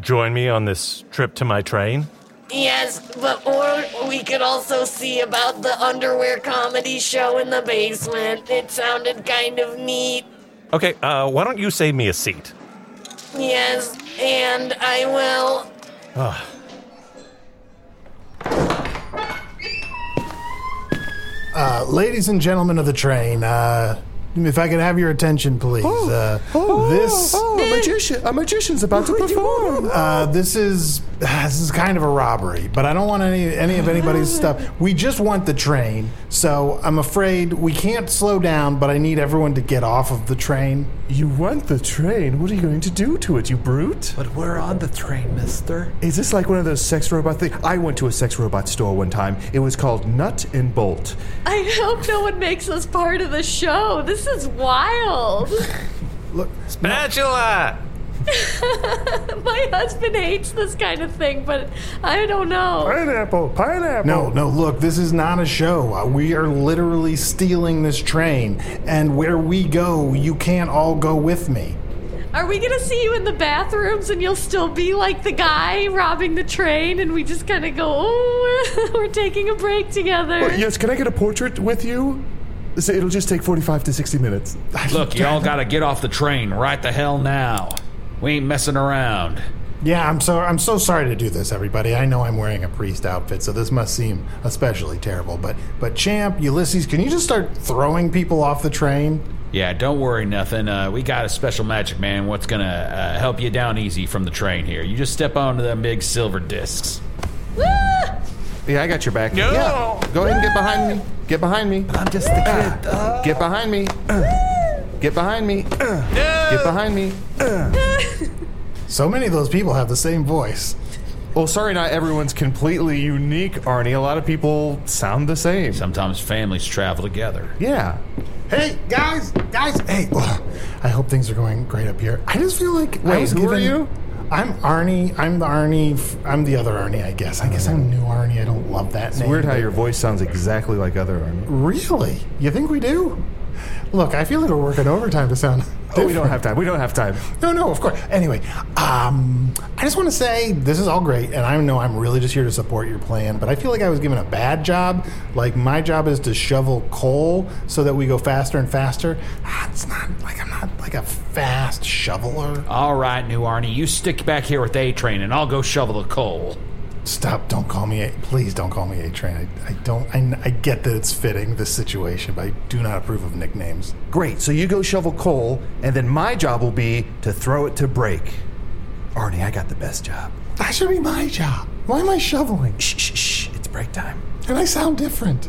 join me on this trip to my train? Yes, but or we could also see about the underwear comedy show in the basement. It sounded kind of neat. Okay, uh, why don't you save me a seat? Yes, and I will. Ah, Uh, ladies and gentlemen of the train, uh, if I could have your attention, please. Uh, this Oh, a magician! A magician's about to perform. uh, this is this is kind of a robbery, but I don't want any any of anybody's stuff. We just want the train, so I'm afraid we can't slow down. But I need everyone to get off of the train. You want the train? What are you going to do to it, you brute? But we're on the train, mister. Is this like one of those sex robot things? I went to a sex robot store one time. It was called Nut and Bolt. I hope no one makes us part of the show. This is wild. Look, Spatula! My husband hates this kind of thing, but I don't know. Pineapple, pineapple. No, no, look, this is not a show. Uh, We are literally stealing this train, and where we go, you can't all go with me. Are we gonna see you in the bathrooms and you'll still be like the guy robbing the train and we just kind of go, oh, we're taking a break together? Yes, can I get a portrait with you? So It'll just take 45 to 60 minutes. Look, y'all gotta get off the train right the hell now. We ain't messing around. Yeah, I'm so I'm so sorry to do this, everybody. I know I'm wearing a priest outfit, so this must seem especially terrible. But but Champ, Ulysses, can you just start throwing people off the train? Yeah, don't worry, nothing. Uh, we got a special magic man what's gonna uh, help you down easy from the train here. You just step onto them big silver discs. Yeah, I got your back. No! Yeah. Go ahead and get behind me. Get behind me. I'm just the kid. Ah. Get behind me. Get behind me. Get behind me. So many of those people have the same voice. Well, sorry, not everyone's completely unique, Arnie. A lot of people sound the same. Sometimes families travel together. Yeah. Hey guys, guys. Hey, ugh, I hope things are going great up here. I just feel like I Wait, was who are given- you? I'm Arnie. I'm the Arnie. I'm the other Arnie, I guess. I guess I'm new Arnie. I don't love that It's name. weird how your voice sounds exactly like other Arnie. Really? You think we do? Look, I feel like we're working overtime to sound. Oh, we don't have time. We don't have time. No, no, of course. Anyway, um, I just want to say this is all great, and I know I'm really just here to support your plan, but I feel like I was given a bad job. Like, my job is to shovel coal so that we go faster and faster. Ah, it's not like I'm not like a fast shoveler. All right, new Arnie, you stick back here with A Train, and I'll go shovel the coal. Stop! Don't call me. A, please don't call me A Train. I, I don't. I, I get that it's fitting this situation, but I do not approve of nicknames. Great. So you go shovel coal, and then my job will be to throw it to break. Arnie, I got the best job. That should be my job. Why am I shoveling? Shh, shh, shh. It's break time. And I sound different.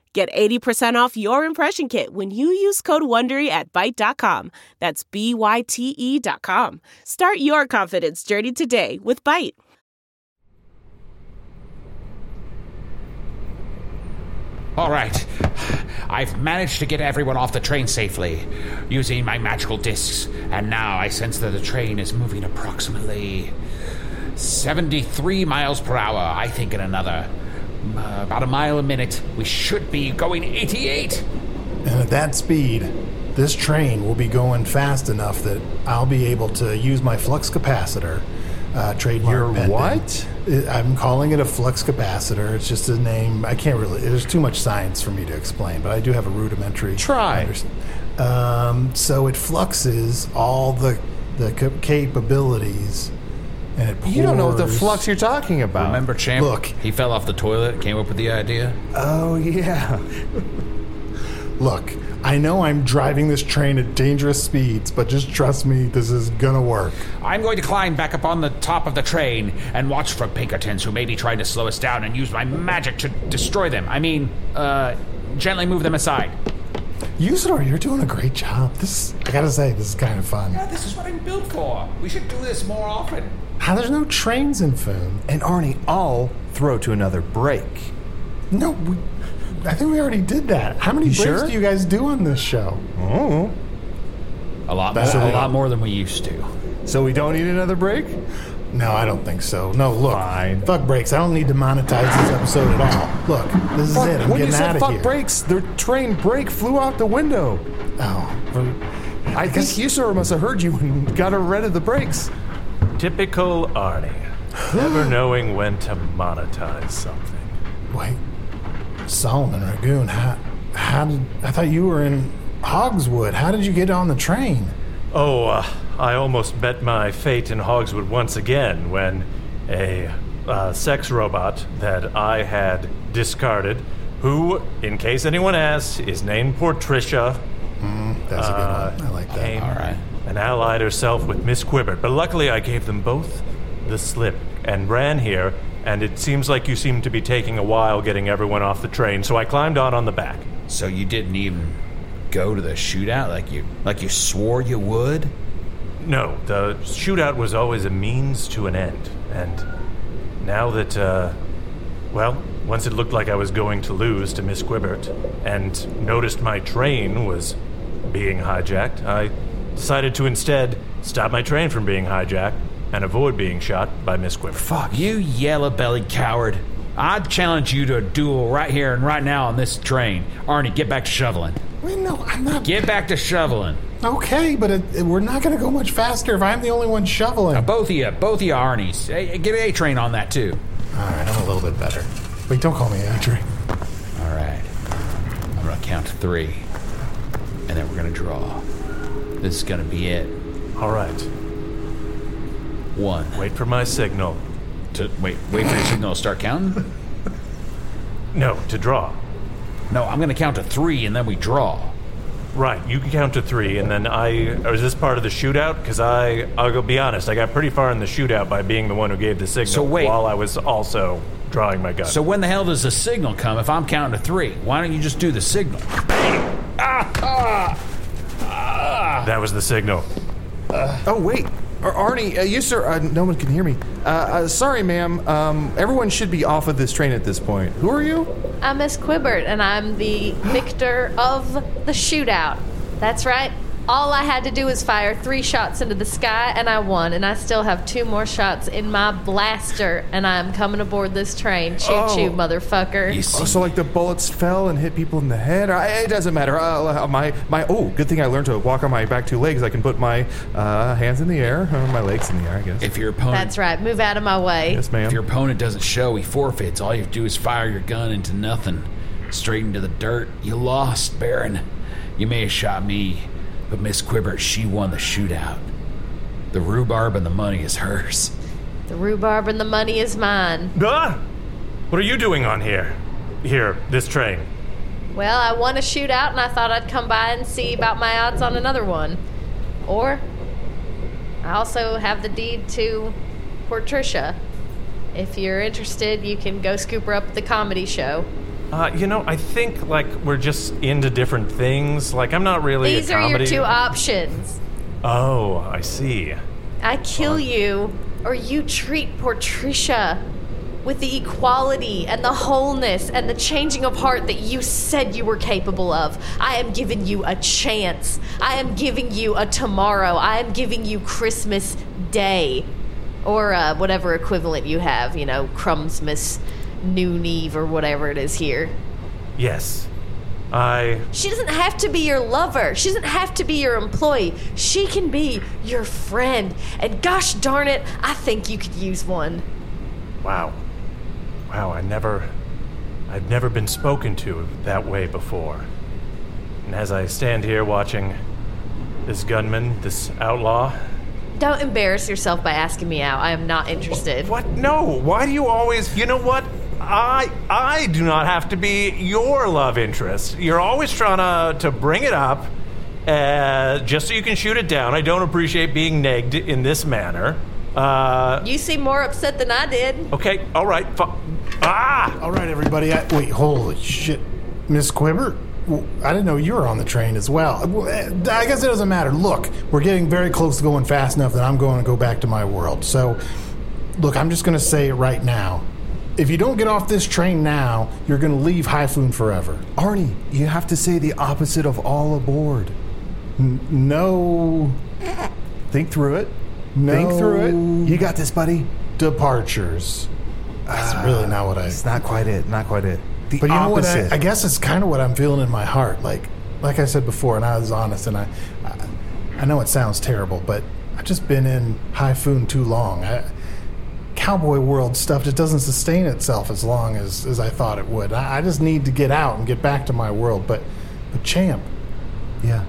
Get 80% off your impression kit when you use code WONDERY at Byte.com. That's B-Y-T-E dot com. Start your confidence journey today with Byte. All right. I've managed to get everyone off the train safely using my magical discs, and now I sense that the train is moving approximately 73 miles per hour. I think in another uh, about a mile a minute, we should be going 88. And at that speed, this train will be going fast enough that I'll be able to use my flux capacitor. Uh, trademark Your pending. what? I'm calling it a flux capacitor. It's just a name. I can't really. There's too much science for me to explain, but I do have a rudimentary. Try. Um, so it fluxes all the the capabilities, and it pours. You don't know what the flux you're talking about. Remember, champ? Look. he fell off the toilet, came up with the idea. Oh yeah. Look, I know I'm driving this train at dangerous speeds, but just trust me, this is gonna work. I'm going to climb back up on the top of the train and watch for Pinkertons who may be trying to slow us down and use my magic to destroy them. I mean, uh, gently move them aside. Usador, you're doing a great job. This, I gotta say, this is kind of fun. Yeah, this is what I'm built for. We should do this more often. How there's no trains in Foon? And Arnie, I'll throw to another break. No, we, I think we already did that. How many You breaks sure? do you guys do on this show? Oh. A lot more, That's a lot more than we used to. So we don't need another break? No, I don't think so. No, look, Fine. fuck breaks. I don't need to monetize this episode at all. Look, this is Fuck, it. I'm when you getting said out of fuck here. brakes, the train brake flew out the window. Oh, well, I think Usador must have heard you and got rid of the brakes. Typical Arnie. Never knowing when to monetize something. wait, Solomon Ragoon. How, how did I thought you were in Hogswood? How did you get on the train? Oh, uh, I almost met my fate in Hogswood once again when a uh, sex robot that I had discarded, who, in case anyone asks, is named Portricia, That's a Uh, good one. I like that. came All right. And allied herself with Miss Quibbert. But luckily, I gave them both the slip and ran here. And it seems like you seem to be taking a while getting everyone off the train, so I climbed on on the back. So you didn't even go to the shootout like you like you swore you would? No, the shootout was always a means to an end. And now that, uh, well, once it looked like I was going to lose to Miss Quibbert and noticed my train was being hijacked, I decided to instead stop my train from being hijacked and avoid being shot by Miss Quibbert. Fuck you, yellow bellied coward. I'd challenge you to a duel right here and right now on this train. Arnie, get back to shoveling. Wait, no, I'm not. Get back to shoveling. Okay, but it, it- we're not going to go much faster if I'm the only one shoveling. Now, both of you, both of you Arnie's. Hey, get A train on that too. All right, I'm a little bit better. Wait, don't call me Adrian. All right. I'm gonna count to three, and then we're gonna draw. This is gonna be it. All right, One. wait for my signal. To wait. Wait for your signal to start counting. No, to draw. No, I'm gonna count to three, and then we draw. Right, you can count to three, and then I. Or is this part of the shootout? Because I, I'll go be honest, I got pretty far in the shootout by being the one who gave the signal. So wait. while I was also drawing my gun. So when the hell does the signal come? If I'm counting to three, why don't you just do the signal? Ah! Ah! Ah! that was the signal. Oh wait, Ar- Arnie, uh, you sir, uh, no one can hear me. Uh, uh, sorry, ma'am. Um, everyone should be off of this train at this point. Who are you? I'm Miss Quibbert, and I'm the victor of the shootout. That's right. All I had to do was fire three shots into the sky, and I won. And I still have two more shots in my blaster, and I'm coming aboard this train. Choo Oh. choo, motherfucker. You Oh, so like the bullets fell and hit people in the head. I, it doesn't matter. Uh, my my. Oh, good thing I learned to walk on my back two legs. I can put my uh, hands in the air, or my legs in the air. I guess. if your opponent That's right. Move out of my way. yes, ma'am. If your opponent doesn't show, he forfeits. All you have to do is fire your gun into nothing, straight into the dirt. You lost, Baron. You may have shot me, but Miss Quibbert, she won the shootout. The rhubarb and the money is hers. The rhubarb and the money is mine. Ah! What are you doing on here? Here, this train. Well, I won a shootout, and I thought I'd come by and see about my odds on another one. Or, I also have the deed to Portricia. If you're interested, you can go scoop her up at the comedy show. Uh, you know, I think like we're just into different things. Like I'm not really. These are your two options. Oh, I see. I kill you, or you treat Portricia. with the equality and the wholeness and the changing of heart that you said you were capable of. I am giving you a chance. I am giving you a tomorrow. I am giving you Christmas Day. Or uh, whatever equivalent you have, you know, Crumbsmas, Noon Eve, or whatever it is here. Yes. I. She doesn't have to be your lover. She doesn't have to be your employee. She can be your friend. And gosh darn it, I think you could use one. Wow. Wow, I never. I've never been spoken to that way before. And as I stand here watching this gunman, this outlaw. Don't embarrass yourself by asking me out. I am not interested. What? No. Why do you always. You know what? I I do not have to be your love interest. You're always trying to, to bring it up uh, just so you can shoot it down. I don't appreciate being negged in this manner. Uh, You seem more upset than I did. okay, all right. Fu- ah! All right, everybody. I, wait, holy shit. Miss Quibber? I didn't know you were on the train as well. I guess it doesn't matter. Look, we're getting very close to going fast enough that I'm going to go back to my world. So, look, I'm just going to say it right now. If you don't get off this train now, you're going to leave Hyphoon forever. Arnie, you have to say the opposite of all aboard. N- no. Think through it. No. Think through it. You got this, buddy. Departures. That's really not what I. It's not quite it. Not quite it. The But you know what? I, I guess it's kind of what I'm feeling in my heart. Like, like I said before, and I was honest, and I, I, I know it sounds terrible, but I've just been in Hyphoon too long. I, cowboy world stuff just doesn't sustain itself as long as, as I thought it would. I, I just need to get out and get back to my world. But, but champ, yeah,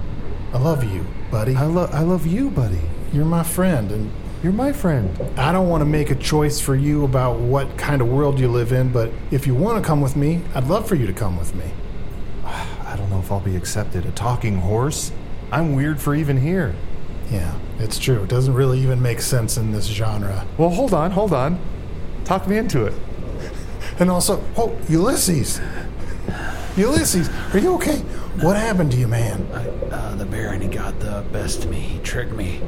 I love you, buddy. I love I love you, buddy. You're my friend, and You're my friend. I don't want to make a choice for you about what kind of world you live in. But if you want to come with me, I'd love for you to come with me. I don't know if I'll be accepted. A talking horse? I'm weird for even here. Yeah, it's true. It doesn't really even make sense in this genre. Well, hold on, hold on. Talk me into it. And also, oh, Ulysses. Ulysses, are you okay? What happened to you, man? I, uh, the Baron, he got the best of me. He tricked me.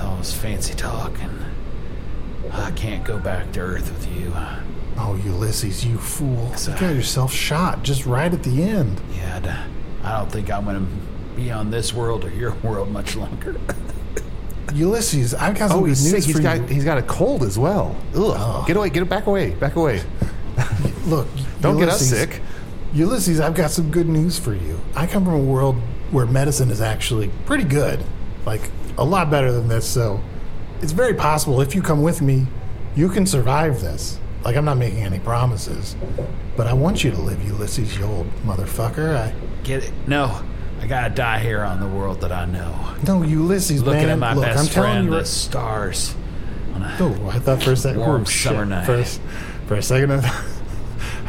All his fancy talk, and I can't go back to Earth with you. Oh, Ulysses, you fool. You got yourself shot just right at the end. Yeah, I don't think I'm going to be on this world or your world much longer. Ulysses, I've got some Oh, good he's news sick. He's for got you. he's got a cold as well. Ugh. Oh. Get away, get it back away, back away. Look, Don't get us sick. Ulysses, I've got some good news for you. I come from a world where medicine is actually pretty good. Like, a lot better than this, so it's very possible if you come with me, you can survive this. Like, I'm not making any promises, but I want you to live, Ulysses, you old motherfucker. I. Get it? No, I gotta die here on the world that I know. No, Ulysses, Looking man. at my Look, best I'm telling friend, you. the stars. Oh, I thought for a second. Warm oh, summer shit. night. For a, for a second, I,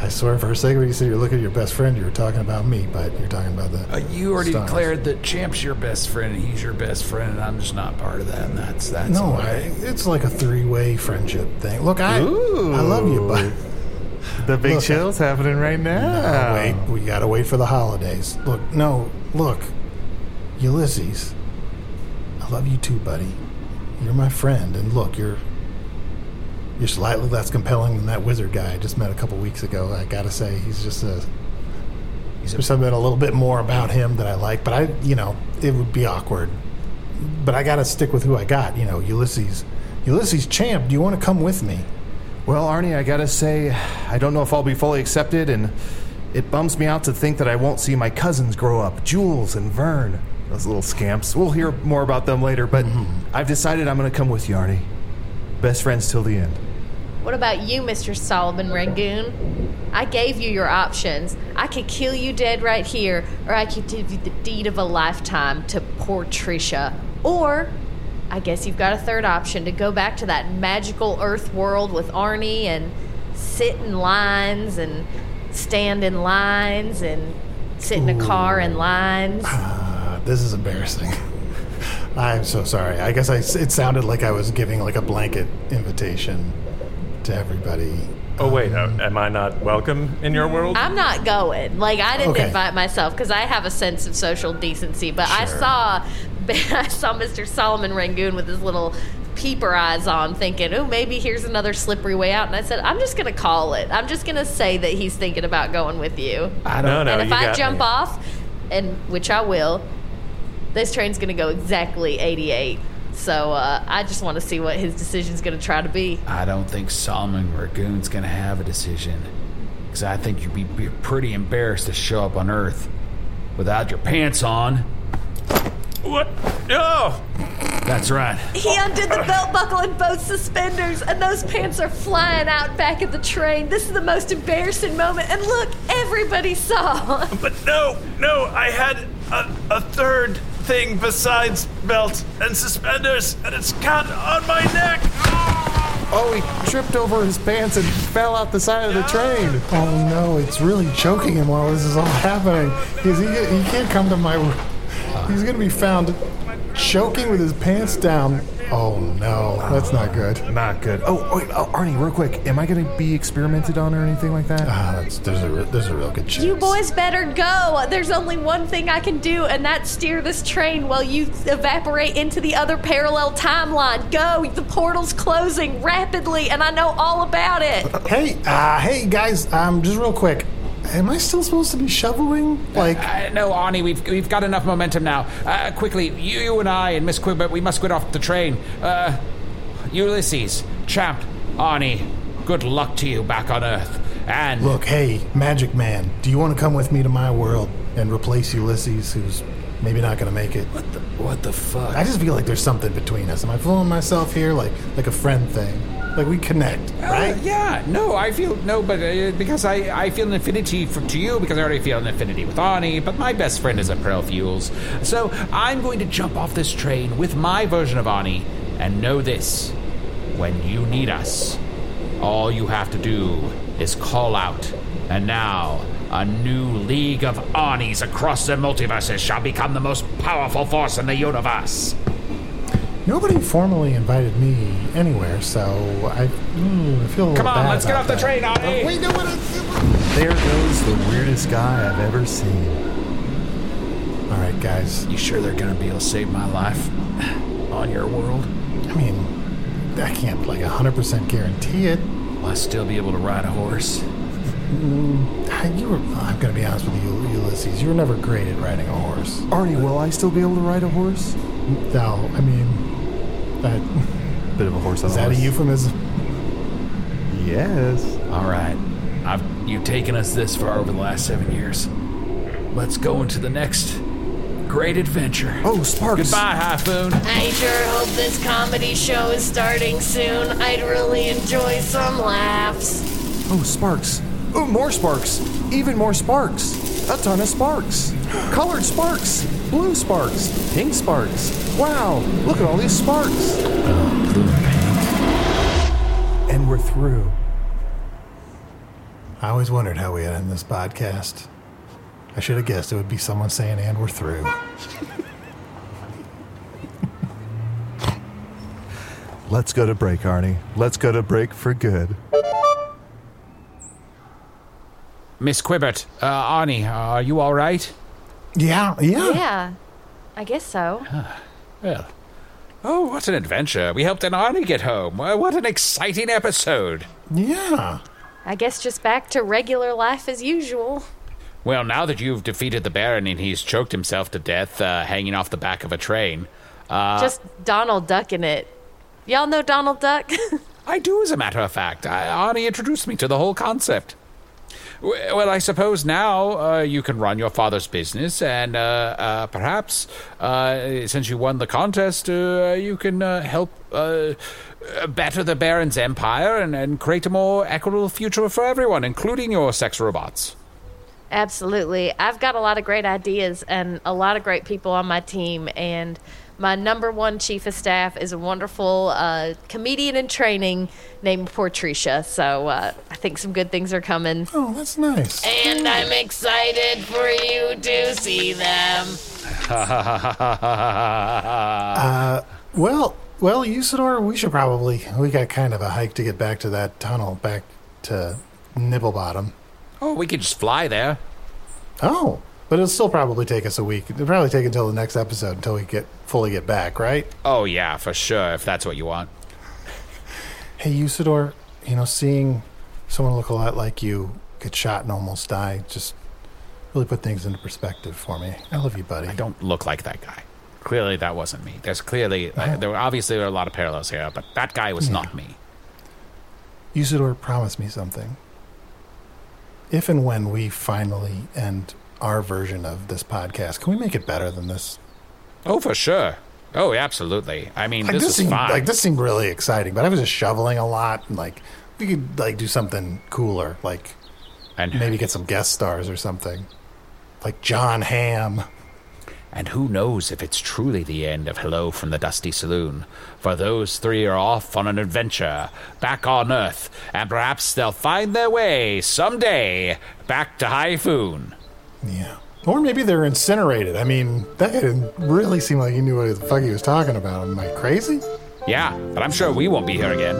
I swear, for a second, when you said you're looking at your best friend, you were talking about me, but you're talking about the. Uh, you already stars. declared that Champ's your best friend and he's your best friend, and I'm just not part of that. And that's that's No, I, it's like a three-way friendship thing. Look, I, I love you, but The big Look, chill's happening right now. No, wait, we gotta wait for the holidays. Look, no, look, Ulysses, I love you too, buddy. You're my friend, and look, you're you're slightly less compelling than that wizard guy I just met a couple weeks ago. I gotta say, he's just a. he's There's something a little bit more about him that I like, but I, you know, it would be awkward. But I gotta stick with who I got. You know, Ulysses, Ulysses Champ. Do you want to come with me? Well, Arnie, I gotta say, I don't know if I'll be fully accepted, and it bums me out to think that I won't see my cousins grow up, Jules and Vern. Those little scamps. We'll hear more about them later, but mm-hmm. I've decided I'm gonna come with you, Arnie. Best friends till the end. What about you, Mr. Solomon Rangoon? I gave you your options. I could kill you dead right here, or I could give you the deed of a lifetime to poor Trisha. Or, I guess you've got a third option to go back to that magical Earth world with Arnie and sit in lines and stand in lines and sit in a car in lines. Uh, this is embarrassing. I'm so sorry. I guess I, it sounded like I was giving like a blanket invitation to everybody. Oh wait, uh, am I not welcome in your world? I'm not going. Like I didn't Okay. invite myself because I have a sense of social decency. But I saw, I saw Mr. Solomon Rangoon with his little peeper eyes on, thinking, "Oh, maybe here's another slippery way out." And I said, "I'm just gonna call it. I'm just gonna say that he's thinking about going with you." I don't know. and if you I got jump me. off, and which I will, this train's gonna go exactly 88. So uh, I just want to see what his decision's gonna try to be. I don't think Solomon Ragoon's gonna have a decision. Because I think you'd be, be pretty embarrassed to show up on Earth without your pants on. What? No! That's right. He undid the belt buckle and both suspenders, and those pants are flying out back of the train. This is the most embarrassing moment, and look, everybody saw. But no, no, I had a, a third thing besides belt and suspenders, and it's caught on my neck. Oh, he tripped over his pants and fell out the side of the train. Oh no, it's really choking him while this is all happening. He's, he, he can't come to my. He's gonna be found choking with his pants down. Oh no, that's not good. Not good. Oh, wait, oh, Arnie, real quick. Am I going to be experimented on or anything like that? Ah, that's, there's a re- there's a real good chance. You boys better go. There's only one thing I can do, and that's steer this train while you evaporate into the other parallel timeline. Go. The portal's closing rapidly, and I know all about it. Hey, uh, hey guys, um, just real quick. Am I still supposed to be shoveling? Like, Uh, no, Arnie, we've, we've got enough momentum now. Uh, quickly, you, you and I and Miss Quibbert, we must get off the train. Uh, Ulysses, Champ, Arnie, good luck to you back on Earth. And look, hey, Magic Man, do you want to come with me to my world and replace Ulysses, who's maybe not gonna make it? what the, what the fuck? I just feel like there's something between us. Am I fooling myself here? Like, like a friend thing? Like we connect, right? Uh, yeah, no, I feel no, but uh, because I, I feel an affinity for, to you because I already feel an affinity with Arnie. But my best friend is a Pearl Fuels, so I'm going to jump off this train with my version of Arnie. And know this: when you need us, all you have to do is call out. And now, a new league of Arnies across the multiverses shall become the most powerful force in the universe. Nobody formally invited me anywhere, so I, mm, I feel a little Come on, bad let's get about off the that. train, Arnie. Wait, no, what? There goes the weirdest guy I've ever seen. All right, guys. You sure they're gonna be able to save my life on your world? I mean, I can't like 100% guarantee it. Will I still be able to ride a horse? Mm, you were. I'm gonna be honest with you, Ulysses. You were never great at riding a horse. Arnie, will I still be able to ride a horse? No, I mean, that, Bit of a horse on is a that a horse. euphemism? Yes. All right, I've you've taken us this far over the last seven years. Let's go into the next great adventure. Oh, Sparks. Goodbye, Hyphoon. I sure hope this comedy show is starting soon. I'd really enjoy some laughs. Oh, sparks. Oh, more sparks. Even more sparks. A ton of sparks. Colored sparks. Blue sparks. Pink sparks. Wow, look at all these sparks. And we're through. I always wondered how we end this podcast. I should have guessed it would be someone saying, "And we're through." Let's go to break, Arnie. Let's go to break for good. Miss Quibbert, uh, Arnie, are you all right? Yeah, yeah. Yeah, I guess so. Well, oh, what an adventure! We helped an Arnie get home. Uh, what an exciting episode! Yeah. I guess just back to regular life as usual. Well, now that you've defeated the Baron and he's choked himself to death uh, hanging off the back of a train, uh, just Donald ducking it. Y'all know Donald Duck? I do, as a matter of fact. I, Arnie introduced me to the whole concept. Well, I suppose now uh, you can run your father's business, and uh, uh, perhaps, uh, since you won the contest, uh, you can uh, help better the Baron's empire and, and create a more equitable future for everyone, including your sex robots. Absolutely. I've got a lot of great ideas and a lot of great people on my team. And my number one chief of staff is a wonderful uh, comedian in training named Portricia. So uh, I think some good things are coming. Oh, that's nice. And I'm excited for you to see them. Uh, well, well, Usador, we should probably. We got kind of a hike to get back to that tunnel, back to Nibblebottom. oh, we could just fly there. Oh, But it'll still probably take us a week. It'll probably take until the next episode until we get fully get back, right? Oh, yeah, for sure, if that's what you want. Hey, Usador, you know, seeing someone look a lot like you get shot and almost die just really put things into perspective for me. I love you, buddy. I don't look like that guy. Clearly, that wasn't me. There's clearly, uh, there were obviously there are a lot of parallels here, but that guy was Yeah. not me. Usador, promise me something. If and when we finally end our version of this podcast, can we make it better than this? Oh, for sure. Oh, absolutely. I mean, Like this, this, is seemed, fine. like this seemed really exciting, but I was just shoveling a lot, and like we could like do something cooler, like and maybe get some guest stars or something, like John Hamm. And who knows if it's truly the end of Hello from the Dusty Saloon? For those three are off on an adventure back on Earth, and perhaps they'll find their way someday back to Hyphoon. Yeah. Or maybe they're incinerated. I mean, that didn't really seem like he knew what the fuck he was talking about. Am I crazy? Yeah, but I'm sure we won't be here again.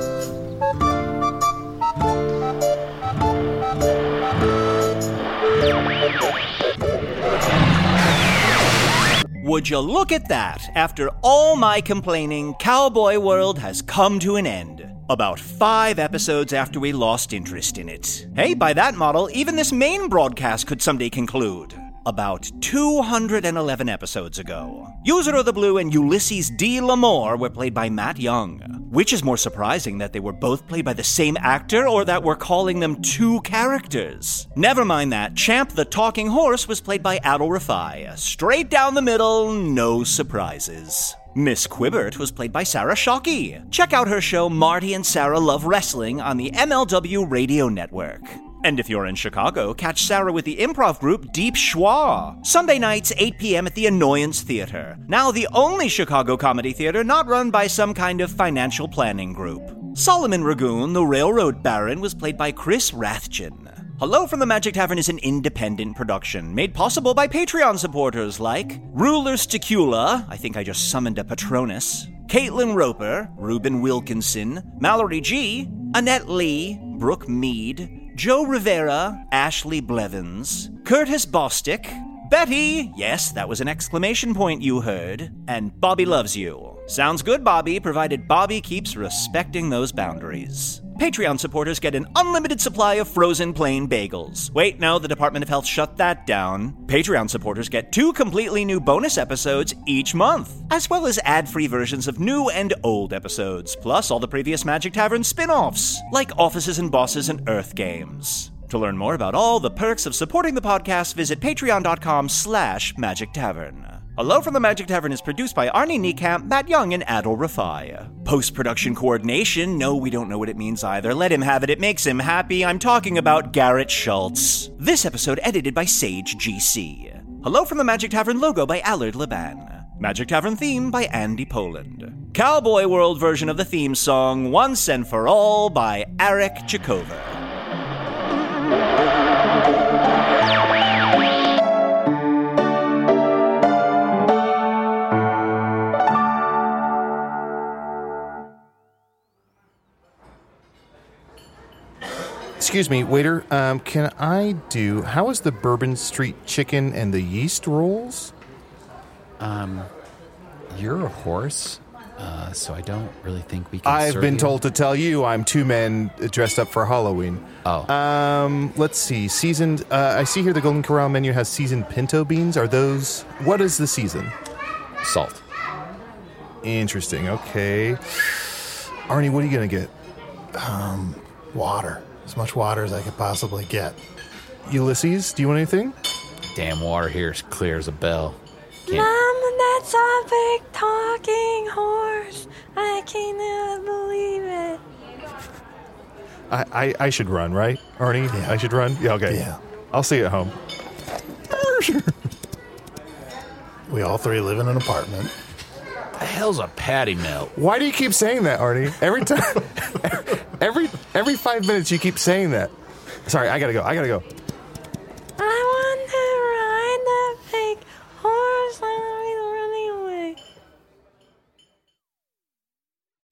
Would you look at that? After all my complaining, Cowboy World has come to an end. About five episodes after we lost interest in it. Hey, by that model, even this main broadcast could someday conclude. About 211 episodes ago. User of the Blue and Ulysses D. Lamore were played by Matt Young. Which is more surprising that they were both played by the same actor or that we're calling them two characters? Never mind that. Champ the Talking Horse was played by Adal Rifai. Straight down the middle, no surprises. Miss Quibbert was played by Sarah Shockey. Check out her show Marty and Sarah Love Wrestling on the MLW Radio Network. And if you're in Chicago, catch Sarah with the improv group Deep Schwa. Sunday nights, 8 p.m. at the Annoyance Theater. Now the only Chicago comedy theater not run by some kind of financial planning group. Solomon Ragoon, the railroad baron, was played by Chris Rathjen. Hello from the Magic Tavern is an independent production made possible by Patreon supporters like Ruler Sticula, I think I just summoned a Patronus, Caitlin Roper, Ruben Wilkinson, Mallory G, Annette Lee, Brooke Mead, Joe Rivera, Ashley Blevins, Curtis Bostick, Betty, yes, that was an exclamation point you heard, and Bobby loves you. Sounds good, Bobby, provided Bobby keeps respecting those boundaries. Patreon supporters get an unlimited supply of frozen plain bagels. Wait, no, the Department of Health shut that down. Patreon supporters get two completely new bonus episodes each month, as well as ad free versions of new and old episodes, plus all the previous Magic Tavern spin offs, like Offices and Bosses and Earth Games. To learn more about all the perks of supporting the podcast, visit patreon.com slash magic tavern. Hello from the Magic Tavern is produced by Arnie Niekamp, Matt Young, and Adal Rifai. Post production coordination, no, we don't know what it means either. Let him have it, it makes him happy. I'm talking about Garrett Schultz. This episode edited by Sage GC. Hello from the Magic Tavern logo by Allard Laban. Magic Tavern theme by Andy Poland. Cowboy World version of the theme song Once and For All by Eric Chikova. Excuse me, waiter. Um, can I do? How is the Bourbon Street chicken and the yeast rolls? Um, you're a horse, uh, so I don't really think we can. I've serve been you. told to tell you I'm two men dressed up for Halloween. Oh. Um, let's see. Seasoned. Uh, I see here the Golden Corral menu has seasoned pinto beans. Are those? What is the season? Salt. Interesting. Okay. Arnie, what are you gonna get? Um, water. As much water as I could possibly get. Ulysses, do you want anything? Damn water here is clear as a bell. Mom, that's a big talking horse. I cannot believe it. I, I, I should run, right, Arnie? I should run. Yeah. Okay. Yeah. I'll see you at home. We all three live in an apartment. The hell's a patty melt? Why do you keep saying that, Arnie? Every time, every every five minutes, you keep saying that. Sorry, I gotta go. I gotta go. I want to ride the big horse. I'm running away.